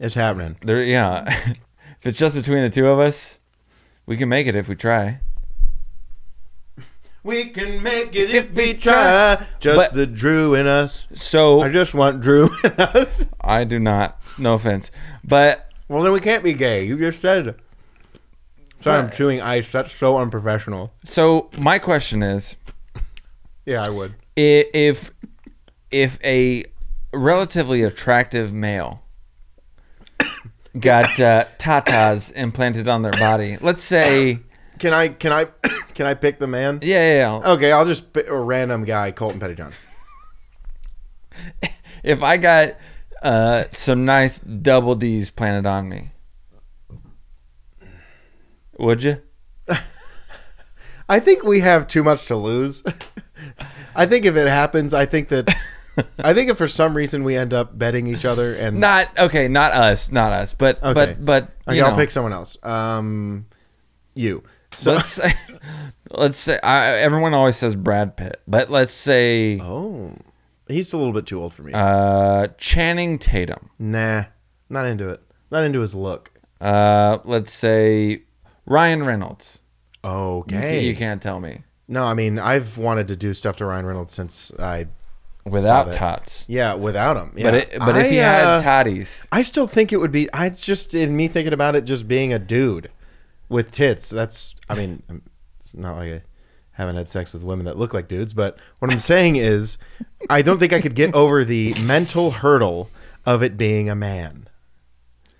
Speaker 1: it's happening.
Speaker 2: there, yeah, if it's just between the two of us, we can make it if we try.
Speaker 1: We can make it if we try. Just
Speaker 2: But-
Speaker 1: the Drew in us.
Speaker 2: So
Speaker 1: I just want Drew in us.
Speaker 2: I do not. No offense, but
Speaker 1: Well, then we can't be gay. You just said. it. Sorry, I'm chewing ice. That's so unprofessional.
Speaker 2: so my question is,
Speaker 1: Yeah, I would.
Speaker 2: if if a relatively attractive male got uh, tatas implanted on their body, let's say,
Speaker 1: Can I? Can I? Can I pick the man?
Speaker 2: yeah, yeah, yeah.
Speaker 1: Okay, I'll just pick a random guy, Colton Pettyjohn.
Speaker 2: if I got uh, some nice double D's planted on me, would you?
Speaker 1: I think we have too much to lose. I think if it happens, I think that I think if for some reason we end up betting each other and
Speaker 2: Not okay, not us, not us, but
Speaker 1: Okay.
Speaker 2: but but
Speaker 1: okay,
Speaker 2: you
Speaker 1: I'll pick someone else. Um, you. So
Speaker 2: let's say, let's say I, everyone always says Brad Pitt, but let's say
Speaker 1: oh, he's a little bit too old for me.
Speaker 2: uh, Channing Tatum.
Speaker 1: nah, not into it. Not into his look.
Speaker 2: Uh, let's say Ryan Reynolds. You,
Speaker 1: Okay.
Speaker 2: you can't tell me
Speaker 1: No, I mean I've wanted to do stuff to Ryan Reynolds since I.
Speaker 2: without tots.
Speaker 1: Yeah, without him. Yeah.
Speaker 2: But it, but if
Speaker 1: I,
Speaker 2: he
Speaker 1: uh,
Speaker 2: had toddies,
Speaker 1: I still think it would be. I just in me thinking about it, just being a dude with tits. That's. I mean, it's not like I haven't had sex with women that look like dudes, but what I'm saying is, I don't think I could get over the mental hurdle of it being a man.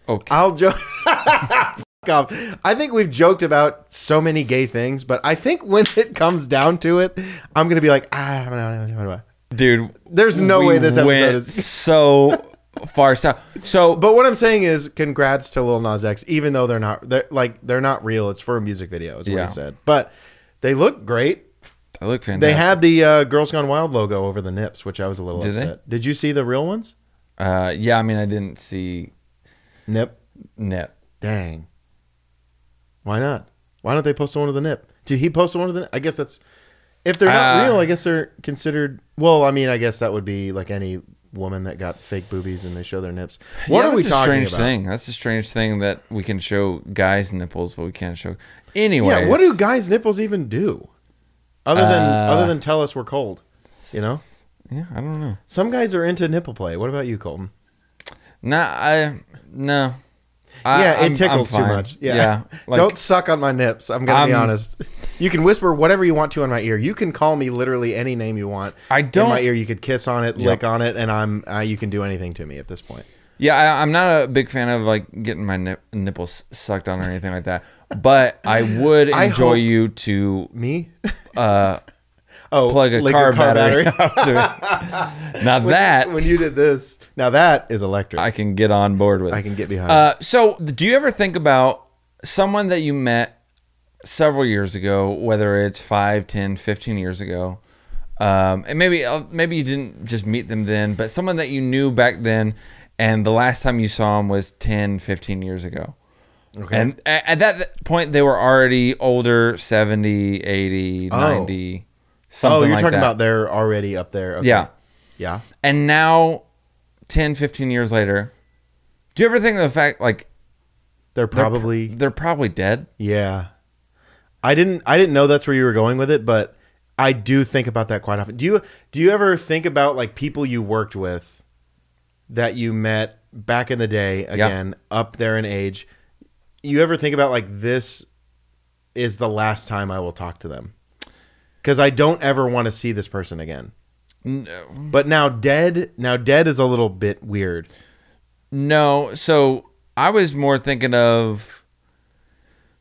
Speaker 2: okay.
Speaker 1: I'll joke. I think we've joked about so many gay things, but I think when it comes down to it, I'm gonna be like, ah.
Speaker 2: Dude.
Speaker 1: There's no
Speaker 2: we
Speaker 1: way this episode is.
Speaker 2: so far south. So,
Speaker 1: But what I'm saying is, congrats to Lil Nas X, even though they're not, they're like they're not real. It's for a music video, is what
Speaker 2: Yeah.
Speaker 1: he said. But they look great.
Speaker 2: they look fantastic.
Speaker 1: They had the uh, Girls Gone Wild logo over the nips, which I was a little
Speaker 2: Did they?
Speaker 1: upset. Did you see the real ones?
Speaker 2: Uh, yeah, I mean, I didn't see
Speaker 1: Nip.
Speaker 2: Nip.
Speaker 1: Dang. Why not? Why don't they post the one with the nip? Did he post the one with the? Nip? I guess that's if they're not
Speaker 2: Uh,
Speaker 1: real. I guess they're considered. Well, I mean, I guess that would be like any woman that got fake boobies and they show their nips. What
Speaker 2: Yeah,
Speaker 1: are we
Speaker 2: that's a
Speaker 1: talking
Speaker 2: strange
Speaker 1: about?
Speaker 2: thing. That's a strange thing that we can show guys' nipples, but we can't show. Anyway,
Speaker 1: Yeah, what do guys' nipples even do? Other than
Speaker 2: Uh,
Speaker 1: other than tell us we're cold, you know.
Speaker 2: Yeah, I don't know.
Speaker 1: Some guys are into nipple play. What about you, Colton?
Speaker 2: Nah, I no. I,
Speaker 1: yeah,
Speaker 2: I'm-
Speaker 1: it tickles too much. Yeah,
Speaker 2: like,
Speaker 1: don't suck on my nips. I'm gonna be honest. You can whisper whatever you want to in my ear. You can call me literally any name you want.
Speaker 2: I don't- In
Speaker 1: my ear. You could kiss on it,
Speaker 2: Yep.
Speaker 1: lick on it, and I'm. Uh, you can do anything to me at this point.
Speaker 2: Yeah, I, I'm not a big fan of like getting my nip, nipples sucked on or anything like that. But I would
Speaker 1: I
Speaker 2: enjoy
Speaker 1: hope-
Speaker 2: you to
Speaker 1: Me?
Speaker 2: uh,
Speaker 1: Oh,
Speaker 2: plug a car, battery, up to it. Now
Speaker 1: when,
Speaker 2: that
Speaker 1: when you did this, now that is electric.
Speaker 2: I can get on board with.
Speaker 1: I can get behind.
Speaker 2: Uh, so, do you ever think about someone that you met several years ago, whether it's 5, 10, 15 years ago? Um, and maybe uh, maybe you didn't just meet them then, but someone that you knew back then, and the last time you saw them was 10, 15 years ago.
Speaker 1: okay.
Speaker 2: And at that point, they were already older 70, 80,
Speaker 1: Oh.
Speaker 2: 90, something
Speaker 1: oh, you're
Speaker 2: like
Speaker 1: talking
Speaker 2: that.
Speaker 1: about they're already up there. Okay.
Speaker 2: Yeah.
Speaker 1: Yeah.
Speaker 2: And now, 10, 15 years later, do you ever think of the fact, like,
Speaker 1: They're
Speaker 2: they're
Speaker 1: probably
Speaker 2: they're probably dead.
Speaker 1: Yeah. I didn't I didn't know that's where you were going with it, but I do think about that quite often. Do you do you ever think about like people you worked with that you met back in the day again, up there in age? You ever think about like this is the last time I will talk to them? Cuz I don't ever want to see this person again.
Speaker 2: No,
Speaker 1: But now dead, now dead is a little bit weird.
Speaker 2: no. So I was more thinking of.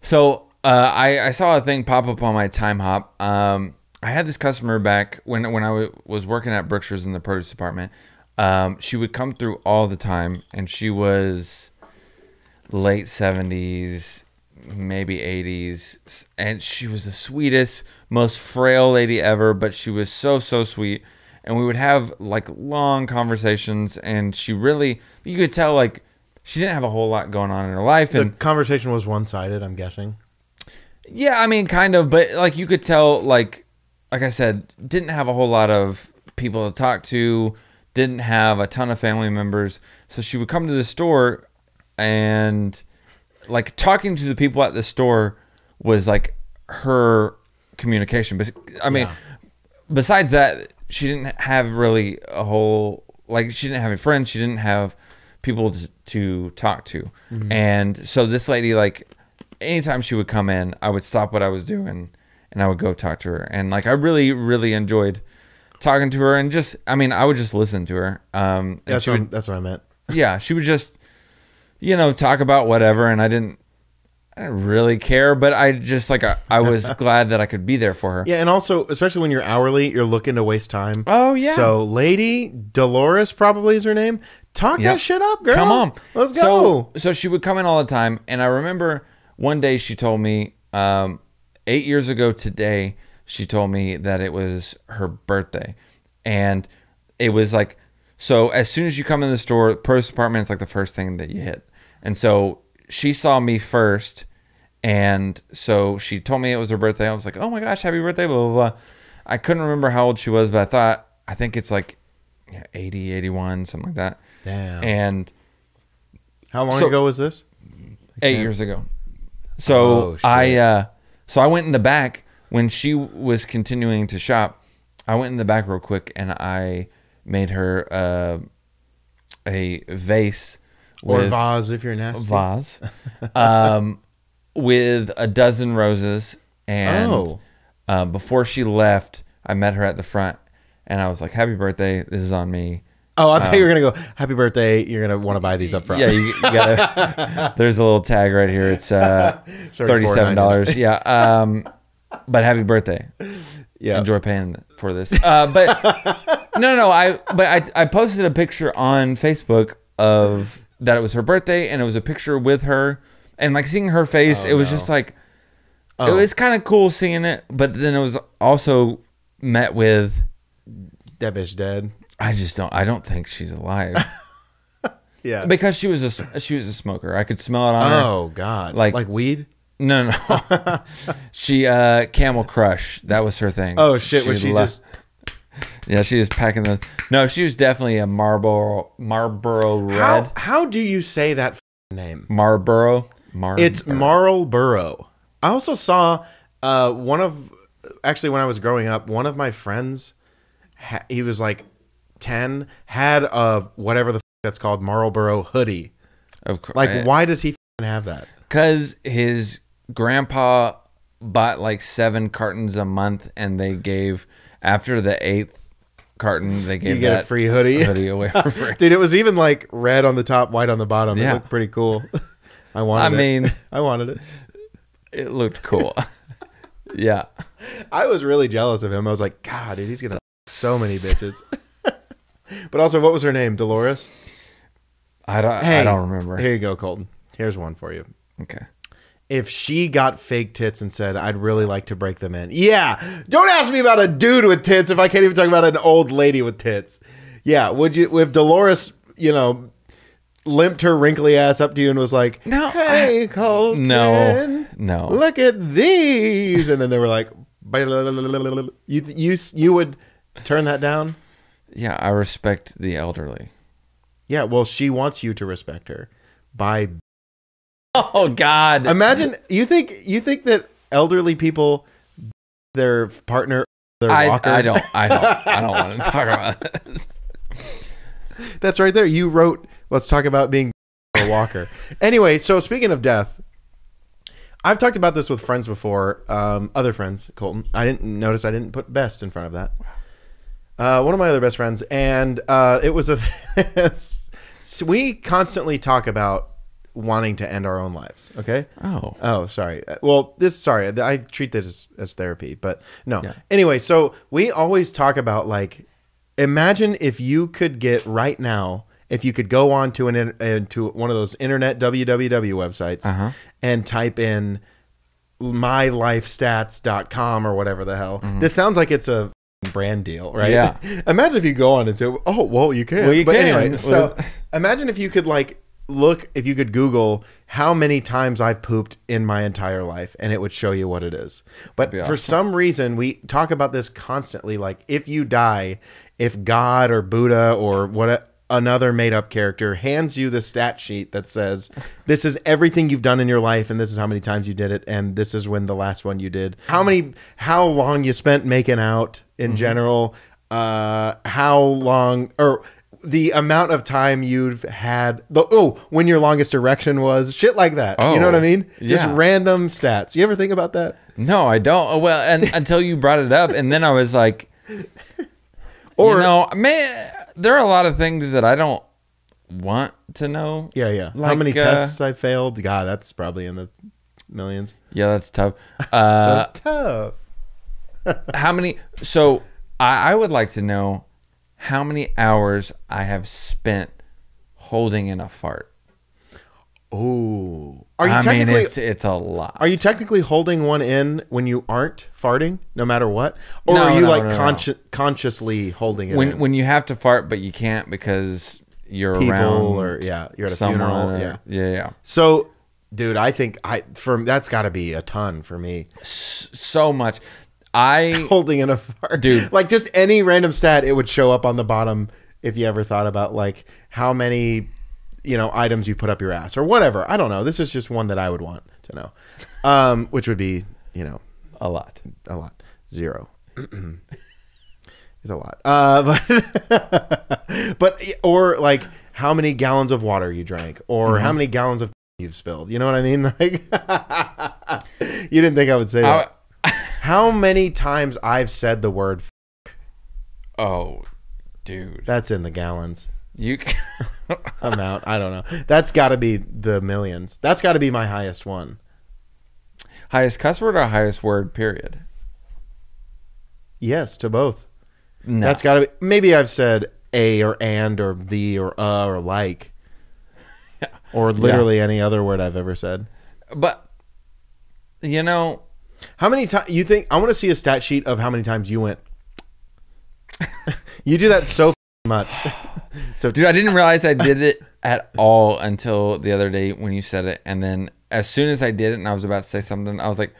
Speaker 2: So Uh, I, I saw a thing pop up on my Timehop. Um, I had this customer back when when I w- was working at Brookshire's in the produce department. Um, she would come through all the time, and she was late seventies, maybe eighties, and she was the sweetest, most frail lady ever. But she was so so sweet, and we would have like long conversations, and she really you could tell like she didn't have a whole lot going on in her life,
Speaker 1: The
Speaker 2: and
Speaker 1: conversation was one sided. I'm guessing.
Speaker 2: yeah, I mean, kind of, but like you could tell, like, like I said, didn't have a whole lot of people to talk to, didn't have a ton of family members. So she would come to the store, and like talking to the people at the store was like her communication. But I mean,
Speaker 1: Yeah.
Speaker 2: besides that, she didn't have really a whole like she didn't have any friends. She didn't have people to, to talk to, and so this lady like anytime she would come in, I would stop what I was doing and I would go talk to her. And like I really, really enjoyed talking to her and just I mean, I would just listen to her. Um
Speaker 1: That's what,
Speaker 2: would
Speaker 1: that's what I meant.
Speaker 2: yeah, she would just you know, talk about whatever and I didn't I didn't really care, but I just like I, I was glad that I could be there for her.
Speaker 1: Yeah, and also, especially when you're hourly, you're looking to waste time.
Speaker 2: Oh, yeah.
Speaker 1: So, lady Dolores probably is her name. Talk
Speaker 2: Yep.
Speaker 1: that shit up, girl.
Speaker 2: Come on.
Speaker 1: let's go.
Speaker 2: So, so she would come in all the time. And I remember one day she told me, um, eight years ago today, she told me that it was her birthday. And it was like, so as soon as you come in the store, produce department is like the first thing that you hit. And so she saw me first. And so she told me it was her birthday. I was like, oh my gosh, happy birthday, blah, blah, blah. I couldn't remember how old she was, but I thought, I think it's like yeah, 80, 81, something like that.
Speaker 1: Damn.
Speaker 2: And
Speaker 1: How long
Speaker 2: so-
Speaker 1: ago was this?
Speaker 2: eight years ago. So
Speaker 1: Oh.
Speaker 2: I uh so I went in the back when she was continuing to shop. I went in the back real quick and I made her uh, a vase
Speaker 1: Or
Speaker 2: with
Speaker 1: vase if you're nasty.
Speaker 2: vase um, with a dozen roses. And
Speaker 1: Oh.
Speaker 2: uh, before she left, I met her at the front and I was like, "Happy birthday! This is on me."
Speaker 1: Oh, I thought you were gonna go. Happy birthday! You're gonna want to buy these up front.
Speaker 2: Yeah, you, you gotta. there's a little tag right here. It's uh, thirty-seven dollars. Yeah. Um, but happy birthday.
Speaker 1: yeah.
Speaker 2: Enjoy paying for this. Uh, but no, no, I. But I, I posted a picture on Facebook of that it was her birthday, and it was a picture with her, and like seeing her face,
Speaker 1: Oh,
Speaker 2: it was
Speaker 1: no.
Speaker 2: just like, it
Speaker 1: Oh.
Speaker 2: was kind of cool seeing it, but then it was also met with,
Speaker 1: That bitch dead.
Speaker 2: I just don't, I don't think she's alive
Speaker 1: Yeah.
Speaker 2: because she was a she was a smoker. I could smell it on her.
Speaker 1: oh God.
Speaker 2: Like-
Speaker 1: like weed.
Speaker 2: No, no. she uh Camel Crush. That was her thing.
Speaker 1: Oh shit. was she just?
Speaker 2: Yeah, she was packing the No, she was definitely a Marlboro Marlboro Red.
Speaker 1: How how do you say that f- name?
Speaker 2: Marlboro. Mar
Speaker 1: It's Marlboro. I also saw uh, one of actually when I was growing up, one of my friends, ha- he was like ten, had a whatever the f- that's called Marlboro hoodie.
Speaker 2: of course.
Speaker 1: Like, why does he have that?
Speaker 2: Cuz his grandpa bought like 7 cartons a month and they gave after the 8th carton they gave
Speaker 1: You get
Speaker 2: that
Speaker 1: a free hoodie.
Speaker 2: hoodie away for free.
Speaker 1: Dude, it was even like red on the top, white on the bottom. It
Speaker 2: Yeah.
Speaker 1: looked pretty cool. I wanted
Speaker 2: I
Speaker 1: it.
Speaker 2: mean-
Speaker 1: I wanted it.
Speaker 2: It looked cool. yeah.
Speaker 1: I was really jealous of him. I was like, God, dude, he's gonna so many bitches. but also, what was her name? Dolores.
Speaker 2: I don't
Speaker 1: Hey, I
Speaker 2: don't remember.
Speaker 1: Here you go, Colton. Here's one for you.
Speaker 2: Okay.
Speaker 1: If she got fake tits and said, "I'd really like to break them in," yeah. Don't ask me about a dude with tits if I can't even talk about an old lady with tits. Yeah. Would you? If Dolores, you know, limped her wrinkly ass up to you and was like,
Speaker 2: No,
Speaker 1: hey, Colton,
Speaker 2: No. No.
Speaker 1: look at these," and then they were like, you you you would turn that down.
Speaker 2: Yeah, I respect the elderly.
Speaker 1: Yeah, well, she wants you to respect her by
Speaker 2: Oh God!
Speaker 1: imagine you think you think that elderly people their partner their
Speaker 2: I,
Speaker 1: walker.
Speaker 2: I don't. I don't. I don't want to talk about this.
Speaker 1: That's right there. You wrote. Let's talk about being a walker. anyway, so speaking of death, I've talked about this with friends before. Um, other friends, Colton. I didn't notice. I didn't put best in front of that. Uh, one of my other best friends, and uh, it was a. we constantly talk about wanting to end our own lives. Okay.
Speaker 2: Oh.
Speaker 1: Oh, sorry. Uh, Well, this sorry. I treat this as, as therapy, but no.
Speaker 2: Yeah.
Speaker 1: Anyway, so we always talk about like, imagine if you could get right now, if you could go on to an into one of those internet www websites
Speaker 2: Uh-huh.
Speaker 1: and type in mylifestats.com or whatever the hell. This sounds like it's a brand deal, right?
Speaker 2: Yeah.
Speaker 1: imagine if you go on and say, "Oh, well, you can."
Speaker 2: Well, you
Speaker 1: but
Speaker 2: can.
Speaker 1: anyway, so imagine if you could like look if you could google how many times i've pooped in my entire life and it would show you what it is but for
Speaker 2: awesome.
Speaker 1: some reason we talk about this constantly like if you die if god or buddha or what another made up character hands you the stat sheet that says this is everything you've done in your life and this is how many times you did it and this is when the last one you did how many how long you spent making out in
Speaker 2: Mm-hmm.
Speaker 1: general uh how long or the amount of time you've had the oh when your longest erection was shit like that you know
Speaker 2: Oh,
Speaker 1: what i mean just
Speaker 2: yeah.
Speaker 1: random stats you ever think about that
Speaker 2: No, I don't. Oh, Well, and until you brought it up, and then I was like,
Speaker 1: Or-
Speaker 2: you know, man, there are a lot of things that I don't want to know.
Speaker 1: yeah yeah how many
Speaker 2: uh,
Speaker 1: tests i failed god that's probably in the millions
Speaker 2: Yeah, that's tough. Uh,
Speaker 1: that's tough
Speaker 2: how many? So I, I would like to know how many hours I have spent holding in a fart.
Speaker 1: oh are you
Speaker 2: I mean,
Speaker 1: technically
Speaker 2: it's it's a lot.
Speaker 1: are you technically holding one in when you aren't farting no matter what or
Speaker 2: No,
Speaker 1: are you
Speaker 2: no,
Speaker 1: like
Speaker 2: no,
Speaker 1: consci- consciously holding it
Speaker 2: when
Speaker 1: in?
Speaker 2: when you have to fart but you can't because you're
Speaker 1: people
Speaker 2: around
Speaker 1: or yeah you're at a funeral
Speaker 2: or-
Speaker 1: yeah
Speaker 2: yeah yeah
Speaker 1: so dude i think i for that's got to be a ton for me
Speaker 2: S- so much. I
Speaker 1: holding in a fart.
Speaker 2: Dude.
Speaker 1: Like just any random stat, it would show up on the bottom if you ever thought about like how many, you know, items you put up your ass or whatever. I don't know. This is just one that I would want to know. Um, which would be, you know,
Speaker 2: a lot.
Speaker 1: a lot. Zero. it's a lot. Uh, but but or like how many gallons of water you drank or
Speaker 2: Mm-hmm.
Speaker 1: how many gallons of you've spilled. You know what I mean? Like you didn't think I would say that. How many times I've said the word f-
Speaker 2: Oh, dude,
Speaker 1: that's in the gallons
Speaker 2: you.
Speaker 1: amount. I don't know. That's got to be the millions. That's got to be my highest one.
Speaker 2: highest cuss word or highest word? Period.
Speaker 1: Yes, to both.
Speaker 2: No.
Speaker 1: That's got to be. Maybe I've said a or and or the or uh or like, or literally any other word I've ever said.
Speaker 2: but you know,
Speaker 1: How many times you think? I want to see a stat sheet of how many times you went. you do that so much. so
Speaker 2: dude, I didn't realize I did it at all until the other day when you said it, and then as soon as I did it and I was about to say something, I was like,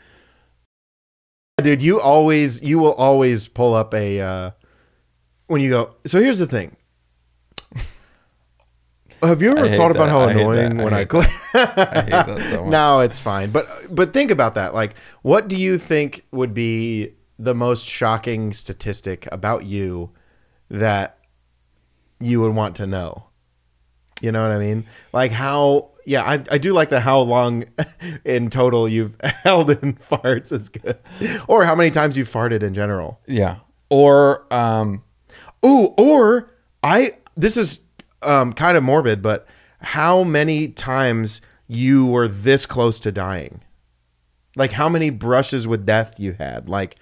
Speaker 1: dude you always you will always pull up a uh when you go so here's the thing have you ever thought about
Speaker 2: that.
Speaker 1: how
Speaker 2: I
Speaker 1: annoying.
Speaker 2: I
Speaker 1: when i click?
Speaker 2: I that so
Speaker 1: no it's fine. But but think about that. Like what do you think would be the most shocking statistic about you that you would want to know? You know what i mean? Like how yeah i, I do like the how long in total you've held in farts is good. Or how many times you've farted in general.
Speaker 2: Yeah, or um,
Speaker 1: Ooh, or I this is um kind of morbid, but how many times you were this close to dying? Like how many brushes with death you had? Like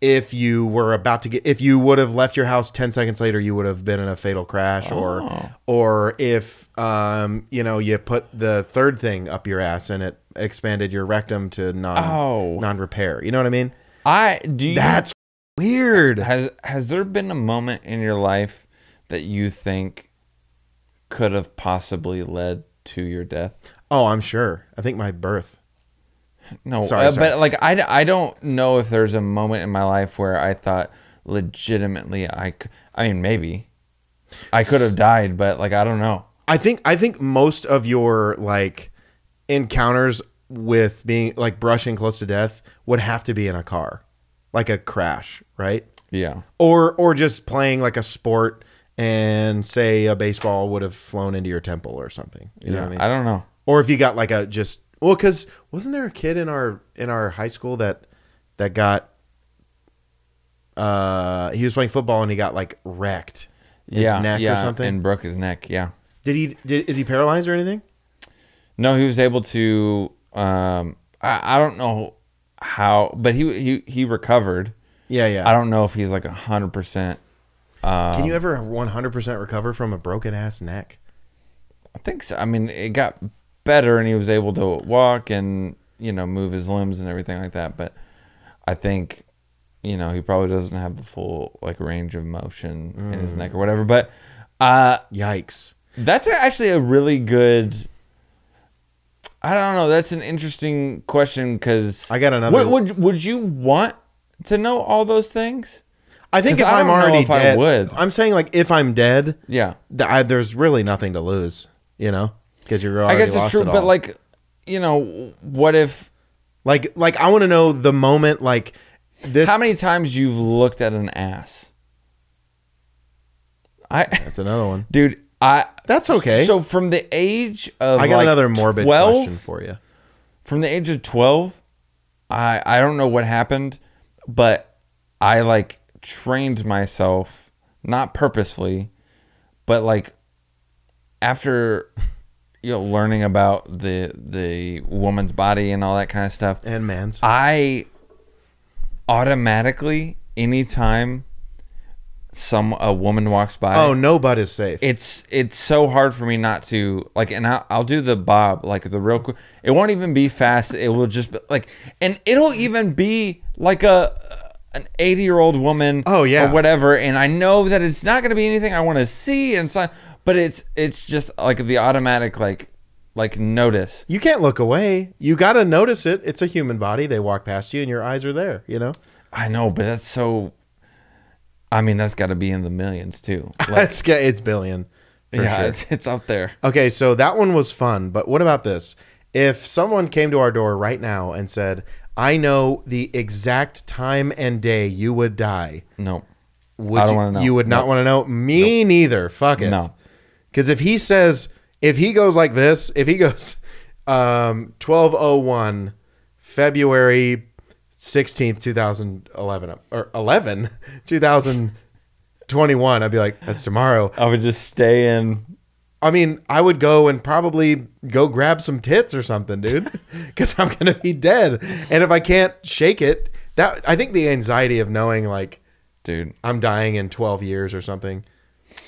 Speaker 1: if you were about to get if you would have left your house 10 seconds later you would have been in a fatal crash or
Speaker 2: Oh.
Speaker 1: or if um you know you put the third thing up your ass and it expanded your rectum to non
Speaker 2: Oh.
Speaker 1: non repair. You know what I mean?
Speaker 2: I do. You,
Speaker 1: That's weird.
Speaker 2: Has has there been a moment in your life that you think could have possibly led to your death?
Speaker 1: Oh, I'm sure. I think my birth.
Speaker 2: No,
Speaker 1: Sorry,
Speaker 2: uh,
Speaker 1: sorry.
Speaker 2: but like I, I don't know if there's a moment in my life where I thought legitimately I c- I mean maybe I could have died, but like I don't know.
Speaker 1: I think I think most of your like encounters with being like brushing close to death would have to be in a car, like a crash, right?
Speaker 2: Yeah.
Speaker 1: Or or just playing like a sport and say a baseball would have flown into your temple or something. You know
Speaker 2: yeah.
Speaker 1: what I mean?
Speaker 2: I don't know.
Speaker 1: or if you got like a just well, because wasn't there a kid in our in our high school that that got uh he was playing football and he got like wrecked his
Speaker 2: yeah.
Speaker 1: neck
Speaker 2: yeah,
Speaker 1: or something.
Speaker 2: and broke his neck. Yeah.
Speaker 1: did he did is he paralyzed or anything?
Speaker 2: No, he was able to. Um, I, I don't know how, but he he he recovered.
Speaker 1: Yeah, yeah.
Speaker 2: I don't know if he's like a hundred percent.
Speaker 1: Can you ever 100% recover from a broken ass neck?
Speaker 2: I think so. I mean, it got better, and he was able to walk and you know move his limbs and everything like that. But I think you know he probably doesn't have the full like range of motion in his neck or whatever. But uh,
Speaker 1: Yikes.
Speaker 2: That's actually a really good. I don't know. That's an interesting question because
Speaker 1: I got another-
Speaker 2: Would, would would you want to know all those things?
Speaker 1: I think if
Speaker 2: I
Speaker 1: I'm already
Speaker 2: if I
Speaker 1: dead,
Speaker 2: would.
Speaker 1: I'm saying like if I'm dead,
Speaker 2: Yeah,
Speaker 1: th- I, there's really nothing to lose, you know, because you're already.
Speaker 2: I guess it's true.
Speaker 1: it
Speaker 2: But like, you know, what if?
Speaker 1: like, like I want to know the moment, like this.
Speaker 2: How many times you've looked at an ass? I,
Speaker 1: That's another one.
Speaker 2: dude, I.
Speaker 1: That's okay.
Speaker 2: So from the age of
Speaker 1: I got
Speaker 2: like
Speaker 1: another morbid
Speaker 2: 12,
Speaker 1: question for you.
Speaker 2: from the age of 12 i i don't know what happened but i like trained myself not purposefully but like after you know learning about the the woman's body and all that kind of stuff
Speaker 1: And man's.
Speaker 2: i automatically anytime some a woman walks by
Speaker 1: oh, no butt is safe.
Speaker 2: it's it's so hard for me not to like and I'll, I'll do the bob like the real quick it won't even be fast it will just be like and it'll even be like a an 80 year old woman
Speaker 1: Oh, yeah.
Speaker 2: or whatever and i know that it's not going to be anything i want to see and so but it's it's just like the automatic like like notice
Speaker 1: you can't look away. You got to notice it. It's a human body. They walk past you, and your eyes are there. You know.
Speaker 2: i know but that's so i mean that's got to be in the millions too like,
Speaker 1: It's ge- it's billion.
Speaker 2: Yeah
Speaker 1: sure.
Speaker 2: it's, it's up there
Speaker 1: Okay, so that one was fun, but what about this? If someone came to our door right now and said, "I know the exact time and day you would die,"
Speaker 2: no
Speaker 1: would
Speaker 2: I don't
Speaker 1: you,
Speaker 2: wanna know.
Speaker 1: you would not want to know? Me neither. Fuck it.
Speaker 2: No.
Speaker 1: Because if he says, if he goes like this, if he goes, um, twelve oh one, February sixteenth, two thousand eleven, or 11, 2021, I'd be like, that's tomorrow.
Speaker 2: i would just stay in
Speaker 1: I mean, I would go and probably go grab some tits or something, dude, because I'm gonna be dead. And if I can't shake it, that I think the anxiety of knowing like
Speaker 2: dude
Speaker 1: I'm dying in 12 years or something.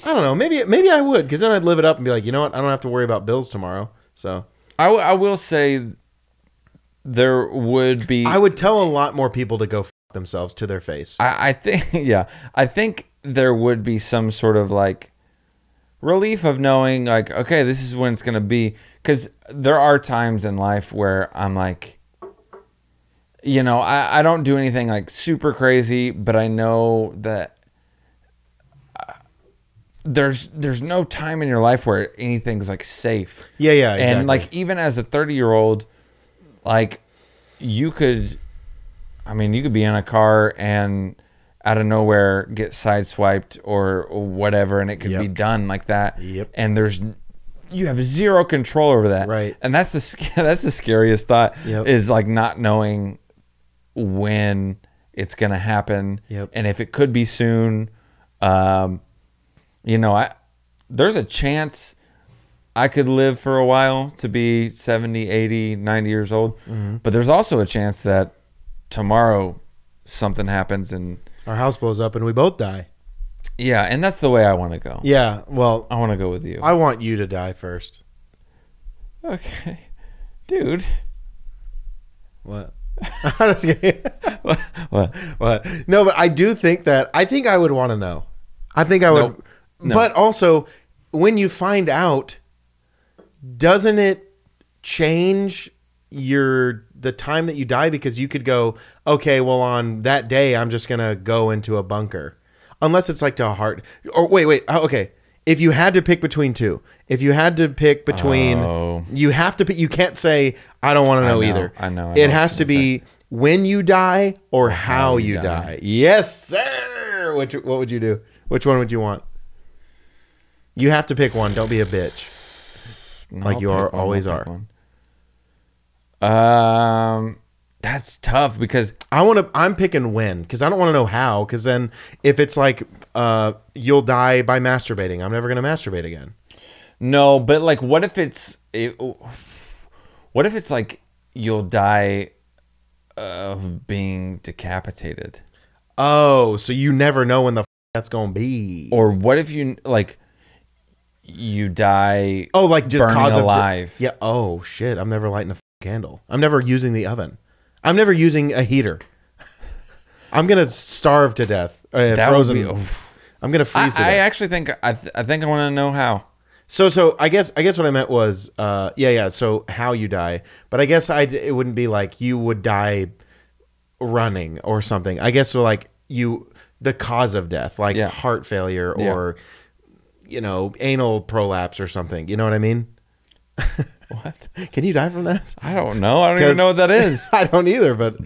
Speaker 1: I don't know. Maybe maybe I would, because then I'd live it up and be like, you know what? I don't have to worry about bills tomorrow. So
Speaker 2: I, w- I will say there would be
Speaker 1: I would tell a lot more people to go f- themselves to their face.
Speaker 2: I, I think yeah i think there would be some sort of like relief of knowing like okay this is when it's gonna be because there are times in life where i'm like you know I, I don't do anything like super crazy but i know that uh, there's there's no time in your life where anything's like safe
Speaker 1: Yeah, yeah, exactly.
Speaker 2: and like even as a 30 year old like you could i mean you could be in a car and out of nowhere get sideswiped or whatever and it could be done like that
Speaker 1: Yep.
Speaker 2: and there's you have zero control over that
Speaker 1: Right.
Speaker 2: and that's the that's the scariest thought
Speaker 1: Yep.
Speaker 2: is like not knowing when it's gonna happen
Speaker 1: Yep.
Speaker 2: and if it could be soon um you know i there's a chance I could live for a while to be 70, 80, 90 years old.
Speaker 1: Mm-hmm.
Speaker 2: But there's also a chance that tomorrow something happens and
Speaker 1: Our house blows up and we both die.
Speaker 2: yeah, and that's the way I want to go.
Speaker 1: Yeah. Well,
Speaker 2: I want to go with you.
Speaker 1: I want you to die first.
Speaker 2: okay. Dude.
Speaker 1: What? I'm just kidding.
Speaker 2: What? what?
Speaker 1: What? No, but I do think that I think I would want to know. I think I would.
Speaker 2: Nope. No.
Speaker 1: But also, when you find out, doesn't it change your the time that you die because you could go, okay, well on that day I'm just gonna go into a bunker, unless it's like to a heart. Or wait, wait, oh, okay. If you had to pick between two, if you had to pick between,
Speaker 2: Oh.
Speaker 1: you have to pick. You can't say I don't want to know,
Speaker 2: know,
Speaker 1: either.
Speaker 2: I know, I
Speaker 1: it
Speaker 2: what
Speaker 1: has to be when you die or how, you,
Speaker 2: you
Speaker 1: die.
Speaker 2: die.
Speaker 1: Yes, sir. Which what would you do? Which one would you want? You have to pick one. Don't be a bitch. Like
Speaker 2: I'll
Speaker 1: you are- always are.
Speaker 2: one. Um, that's tough because
Speaker 1: I want to. I'm picking when because I don't want to know how. Because then if it's like uh, you'll die by masturbating, I'm never gonna masturbate again.
Speaker 2: no, but like, what if it's it, What if it's like you'll die of being decapitated?
Speaker 1: Oh, so you never know when the f- that's gonna be.
Speaker 2: Or what if you like you die
Speaker 1: oh, like just
Speaker 2: burning
Speaker 1: cause of de-
Speaker 2: alive?
Speaker 1: yeah. Oh shit! I'm never lighting a f- candle. I'm never using the oven. I'm never using a heater. I'm gonna starve to death. Uh,
Speaker 2: That
Speaker 1: frozen.
Speaker 2: would be oof.
Speaker 1: I'm gonna
Speaker 2: I,
Speaker 1: freeze to
Speaker 2: I
Speaker 1: death.
Speaker 2: actually think I, th- I think I want to know how.
Speaker 1: So so I guess I guess what I meant was uh yeah yeah so how you die but I guess I it wouldn't be like you would die running or something I guess so like you the cause of death like
Speaker 2: Yeah.
Speaker 1: heart failure
Speaker 2: Yeah.
Speaker 1: or you know anal prolapse or something you know what I mean
Speaker 2: What?
Speaker 1: can you die from that
Speaker 2: I don't know. I don't even know what that is.
Speaker 1: I don't either but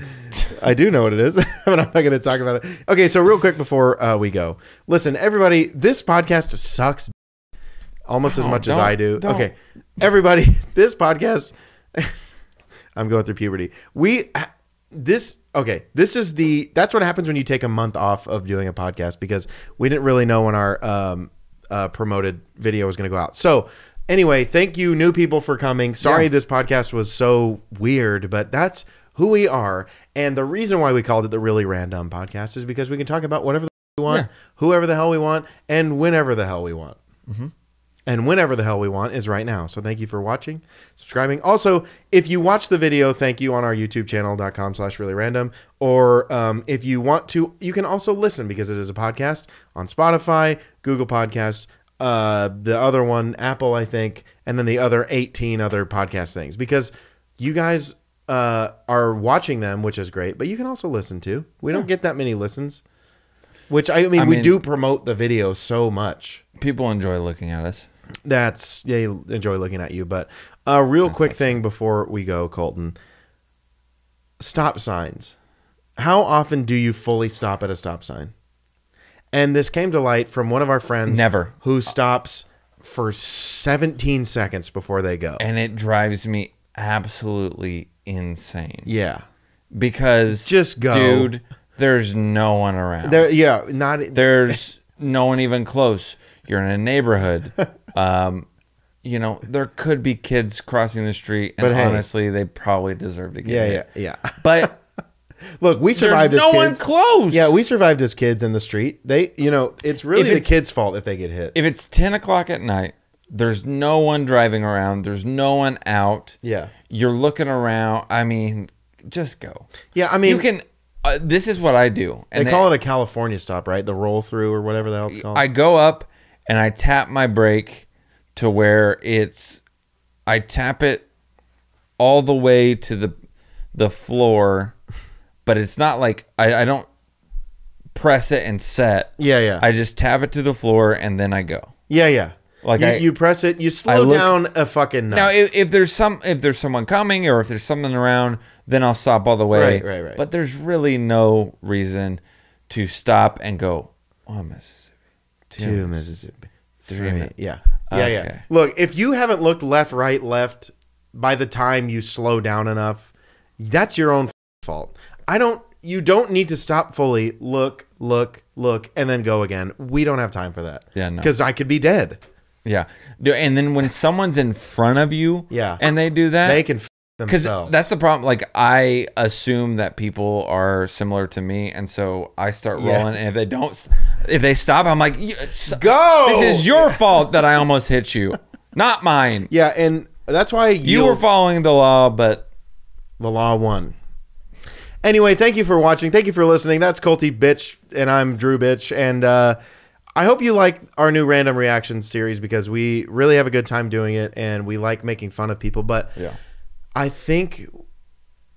Speaker 1: I do know what it is but I'm not going to talk about it okay so real quick before uh, we go listen everybody this podcast sucks almost as
Speaker 2: No,
Speaker 1: much as
Speaker 2: don't-
Speaker 1: I do.
Speaker 2: don't.
Speaker 1: Okay, everybody, this podcast. I'm going through puberty. We this okay. This is the that's what happens when you take a month off of doing a podcast because we didn't really know when our um, uh, promoted video was going to go out. So anyway, thank you, new people, for coming. Sorry
Speaker 2: Yeah.
Speaker 1: this podcast was so weird, but that's who we are. And the reason why we called it the really random podcast is because we can talk about whatever the we want,
Speaker 2: Yeah.
Speaker 1: whoever the hell we want, and whenever the hell we want and whenever the hell we want is right now. So thank you for watching, subscribing. Also, if you watch the video, thank you on our YouTube channel.com slash really random. Or um, if you want to, you can also listen because it is a podcast on Spotify, Google Podcasts, uh, the other one, Apple, I think, and then the other 18 other podcast things because you guys uh, are watching them, which is great, but you can also listen to. We don't get that many listens. Which I mean,
Speaker 2: I
Speaker 1: we
Speaker 2: mean-
Speaker 1: do promote the video so much
Speaker 2: People enjoy looking at us.
Speaker 1: that's they enjoy looking at you. But a real quick thing before we go, Colton. Stop signs. How often do you fully stop at a stop sign? And this came to light from one of our friends.
Speaker 2: Never.
Speaker 1: Who stops for 17 seconds before they go.
Speaker 2: And it drives me absolutely insane.
Speaker 1: Yeah.
Speaker 2: Because
Speaker 1: Just go.
Speaker 2: Dude, there's no one around.
Speaker 1: There. Yeah. Not.
Speaker 2: there's no one even close. You're in a neighborhood. Um, you know, there could be kids crossing the street, and
Speaker 1: hey.
Speaker 2: honestly, they probably deserve to get
Speaker 1: Yeah.
Speaker 2: hit.
Speaker 1: Yeah. Yeah.
Speaker 2: But
Speaker 1: Look, we
Speaker 2: there's
Speaker 1: survived as
Speaker 2: no one
Speaker 1: kids.
Speaker 2: close.
Speaker 1: Yeah, we survived as kids in the street. They, you know, it's really
Speaker 2: If
Speaker 1: the
Speaker 2: it's-
Speaker 1: kids' fault if they get hit.
Speaker 2: if it's 10 o'clock at night, there's no one driving around, there's no one out.
Speaker 1: Yeah.
Speaker 2: You're looking around. I mean, just go.
Speaker 1: Yeah, I mean,
Speaker 2: you can. Uh, this is what I do.
Speaker 1: They call it a California stop, right? The roll through or whatever the hell it's called.
Speaker 2: I go up and I tap my brake to where it's I tap it all the way to the the floor, but it's not like I, I don't press it and set.
Speaker 1: yeah, yeah,
Speaker 2: I just tap it to the floor and then I go.
Speaker 1: yeah, yeah.
Speaker 2: Like
Speaker 1: you,
Speaker 2: I-
Speaker 1: you press it, you slow
Speaker 2: look-
Speaker 1: down a fucking nut.
Speaker 2: Now, if, if there's some, if there's someone coming, or if there's something around, then I'll stop all the way.
Speaker 1: Right, right, right.
Speaker 2: But there's really no reason to stop and go. Oh, Mississippi, two,
Speaker 1: Two
Speaker 2: Mississippi, three.
Speaker 1: three. Yeah, yeah, yeah. Look, if you haven't looked left, right, left by the time you slow down enough, that's your own fault. I don't. You don't need to stop fully. Look, look, look, and then go again. We don't have time for that.
Speaker 2: Yeah, no.
Speaker 1: Because I could be dead.
Speaker 2: Yeah, and then when someone's in front of you,
Speaker 1: Yeah.
Speaker 2: and they do that,
Speaker 1: They can f-
Speaker 2: because that's the problem. Like I assume that people are similar to me, and so I start
Speaker 1: Yeah.
Speaker 2: rolling. And if they don't, if they stop, I'm like, uh,
Speaker 1: go.
Speaker 2: This is your fault that I almost hit you, not mine.
Speaker 1: Yeah, and that's why
Speaker 2: You were following the law, but
Speaker 1: The law won. Anyway, thank you for watching. Thank you for listening. That's Colty Bitch, and I'm Drew Bitch. And uh, I hope you like our new random reactions series because we really have a good time doing it, and we like making fun of people. But
Speaker 2: Yeah.
Speaker 1: I think,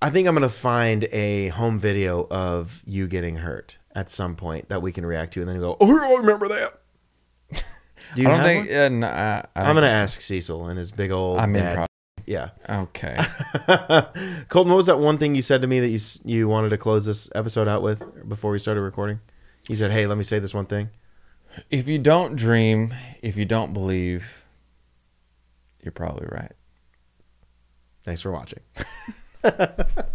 Speaker 1: I think I'm gonna find a home video of you getting hurt at some point that we can react to, and then go, "Oh, I remember that." Do you
Speaker 2: I don't think.
Speaker 1: one?
Speaker 2: Uh, no, I, I
Speaker 1: I'm gonna ask Cecil and his big old
Speaker 2: I'm
Speaker 1: dad. Yeah.
Speaker 2: Okay.
Speaker 1: Colton, what was that one thing you said to me that you you wanted to close this episode out with before we started recording? You said, "Hey, let me say this one thing."
Speaker 2: if you don't dream, if you don't believe, you're probably right.
Speaker 1: Thanks for watching.